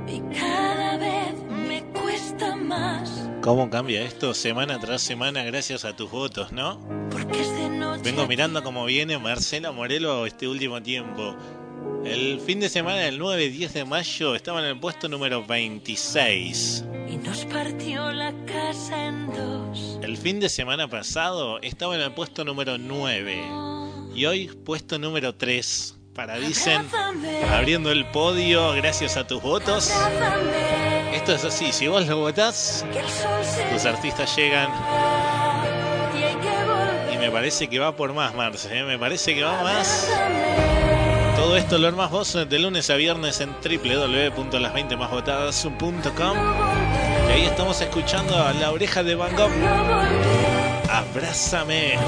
Y cada vez me cuesta más. ¿Cómo cambia esto semana tras semana gracias a tus votos, no? Porque es. Vengo mirando cómo viene Marcela Morelo este último tiempo. El fin de semana del 9-10 de mayo estaba en el puesto número 26. Y nos partió la casa en dos. El fin de semana pasado estaba en el puesto número 9. Y hoy puesto número 3. Para dicen, abriendo el podio gracias a tus votos. Esto es así, si vos lo votás, tus artistas llegan me parece que va por más, Marce. ¿eh? Me parece que va más. Todo esto lo más vos de lunes a viernes en www.las20másvotadas.com. Y ahí estamos escuchando a la oreja de Van Gogh. Abrázame.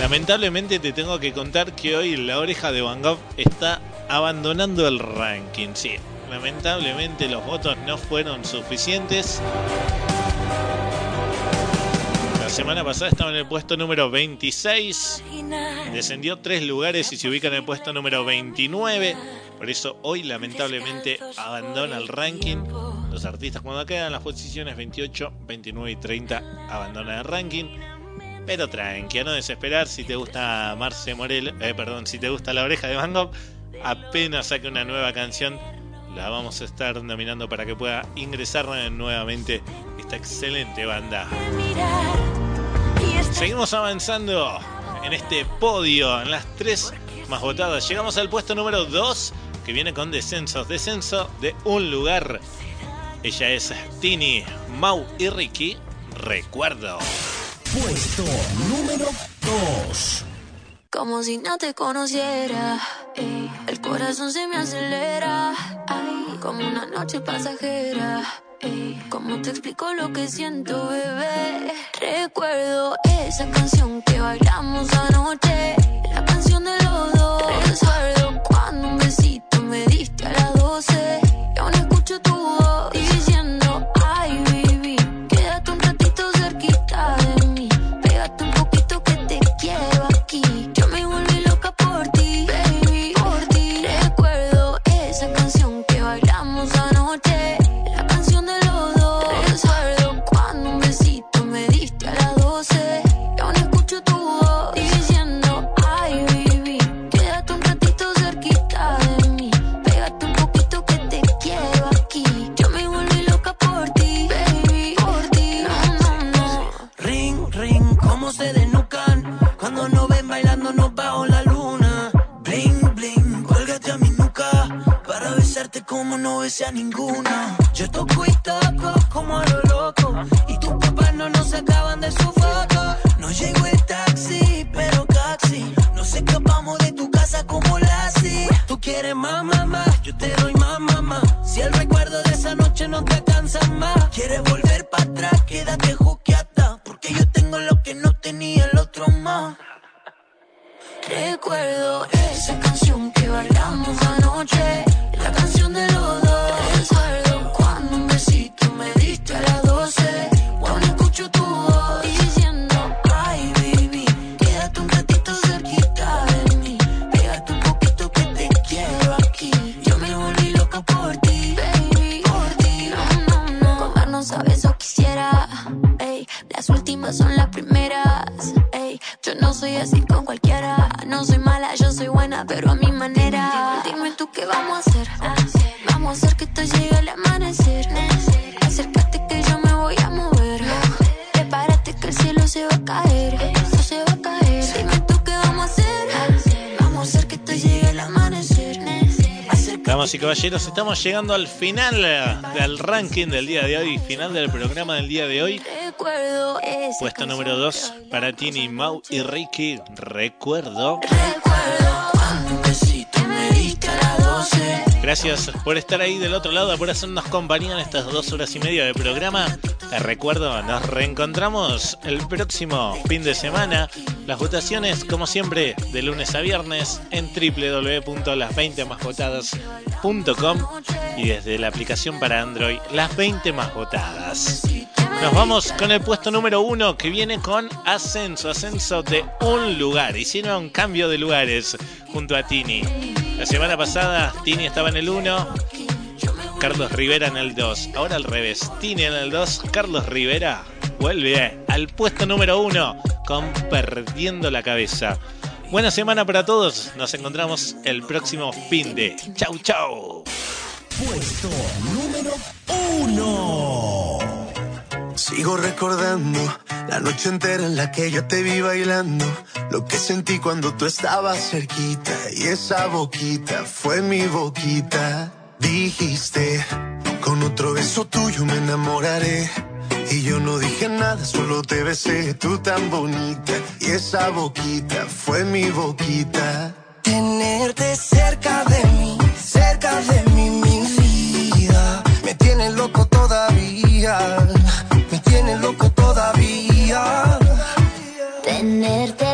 Lamentablemente te tengo que contar que hoy la oreja de Van Gogh está abandonando el ranking. Sí, lamentablemente los votos no fueron suficientes. Semana pasada estaba en el puesto número 26. Descendió tres lugares y se ubica en el puesto número 29. Por eso hoy lamentablemente abandona el ranking. Los artistas cuando quedan las posiciones 28, 29 y 30 abandonan el ranking. Pero tranqui, a no desesperar si te gusta Marce Morel, eh, perdón, si te gusta la oreja de Van Gogh, apenas saque una nueva canción, la vamos a estar nominando para que pueda ingresar nuevamente esta excelente banda. Seguimos avanzando en este podio, en las tres más votadas. Llegamos al puesto número 2, que viene con descensos. Descenso de un lugar. Ella es Tini, Mau y Ricky. Recuerdo. Puesto número 2. Como si no te conociera, ey, el corazón se me acelera, ay, como una noche pasajera. ¿Cómo te explico lo que siento, bebé? Recuerdo esa canción que bailamos anoche, la canción de los dos. Recuerdo cuando un besito me diste a las 12 como no besé a ninguna. Yo toco y toco como a lo loco y tus papás no nos sacaban de su foto. No llegó el taxi, pero casi nos escapamos de tu casa como Lassie. Tú quieres más, mamá, yo te doy más, mamá. Si el recuerdo de esa noche no te cansa más, quieres volver para atrás, quédate juqueata, porque yo tengo lo que no tenía el otro más. Recuerdo esa canción que bailamos anoche, la canción de los dos. Recuerdo cuando un besito me diste a las 12, cuando escucho tu voz diciendo, ay baby, quédate un ratito cerquita de mí, pégate un poquito que te quiero aquí. Yo me volví loca por ti, baby, por ti. No, no, no, comernos a besos quisiera, ey, las últimas son las primeras, ey, yo no soy así con cualquiera, no soy mala, yo soy buena, pero a mi manera. Dime tú qué vamos a hacer, vamos a hacer que esto llegue al amanecer, Damas y caballeros, estamos llegando al final del ranking del día de hoy, final del programa del día de hoy. recuerdo Puesto número 2 para Tini, Mau y Ricky. Recuerdo. Un besito me diste a las 12. Gracias por estar ahí del otro lado, por hacernos compañía en estas dos horas y media de programa. Te recuerdo, nos reencontramos el próximo fin de semana. Las votaciones, como siempre, de lunes a viernes en www.las20másvotadas.com y desde la aplicación para Android, las 20 más votadas. Nos vamos con el puesto número uno que viene con ascenso, ascenso de un lugar. Hicieron cambio de lugares junto a Tini. La semana pasada Tini estaba en el 1, Carlos Rivera en el 2. Ahora al revés, Tini en el 2, Carlos Rivera vuelve al puesto número uno con Perdiendo la Cabeza. Buena semana para todos, nos encontramos el próximo fin de. Chau, chau. Puesto número 1. Sigo recordando la noche entera en la que yo te vi bailando. Lo que sentí cuando tú estabas cerquita. Y esa boquita fue mi boquita. Dijiste, con otro beso tuyo me enamoraré. Y yo no dije nada, solo te besé, tú tan bonita. Y esa boquita fue mi boquita. Tenerte cerca de mí, cerca de mí, mi vida. Me tiene loco todavía, tiene loco todavía. Tenerte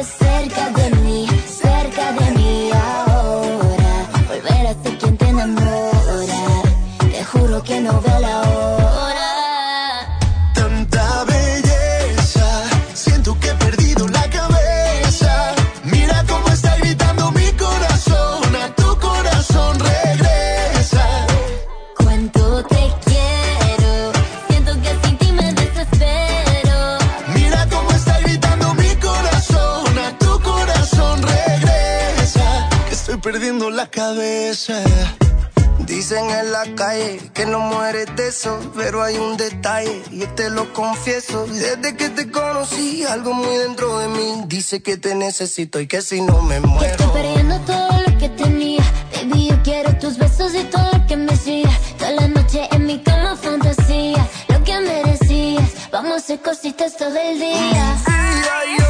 perdiendo la cabeza. Dicen en la calle que no mueres de eso, pero hay un detalle y te lo confieso. Desde que te conocí, algo muy dentro de mí dice que te necesito y que si no me Que estoy muero. perdiendo todo lo que tenía. Baby, yo quiero tus besos y todo lo que me hacía. Toda la noche en mi cama fantasía. Lo que merecías. Vamos a hacer cositas todo el día. Pierdo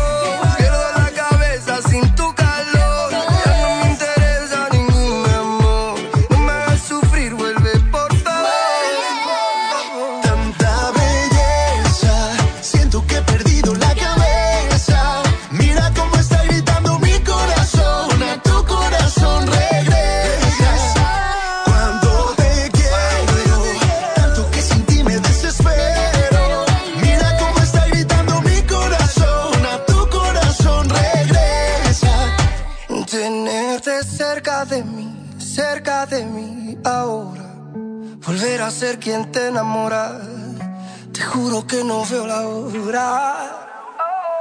de mí ahora. Volver a ser quien te enamora. Te juro que no veo la hora.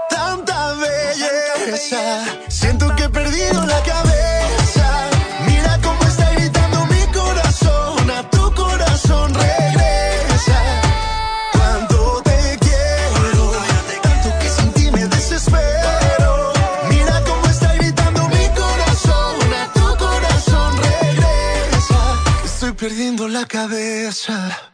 Tanta belleza, siento que he perdido la cabeza. La cabeza.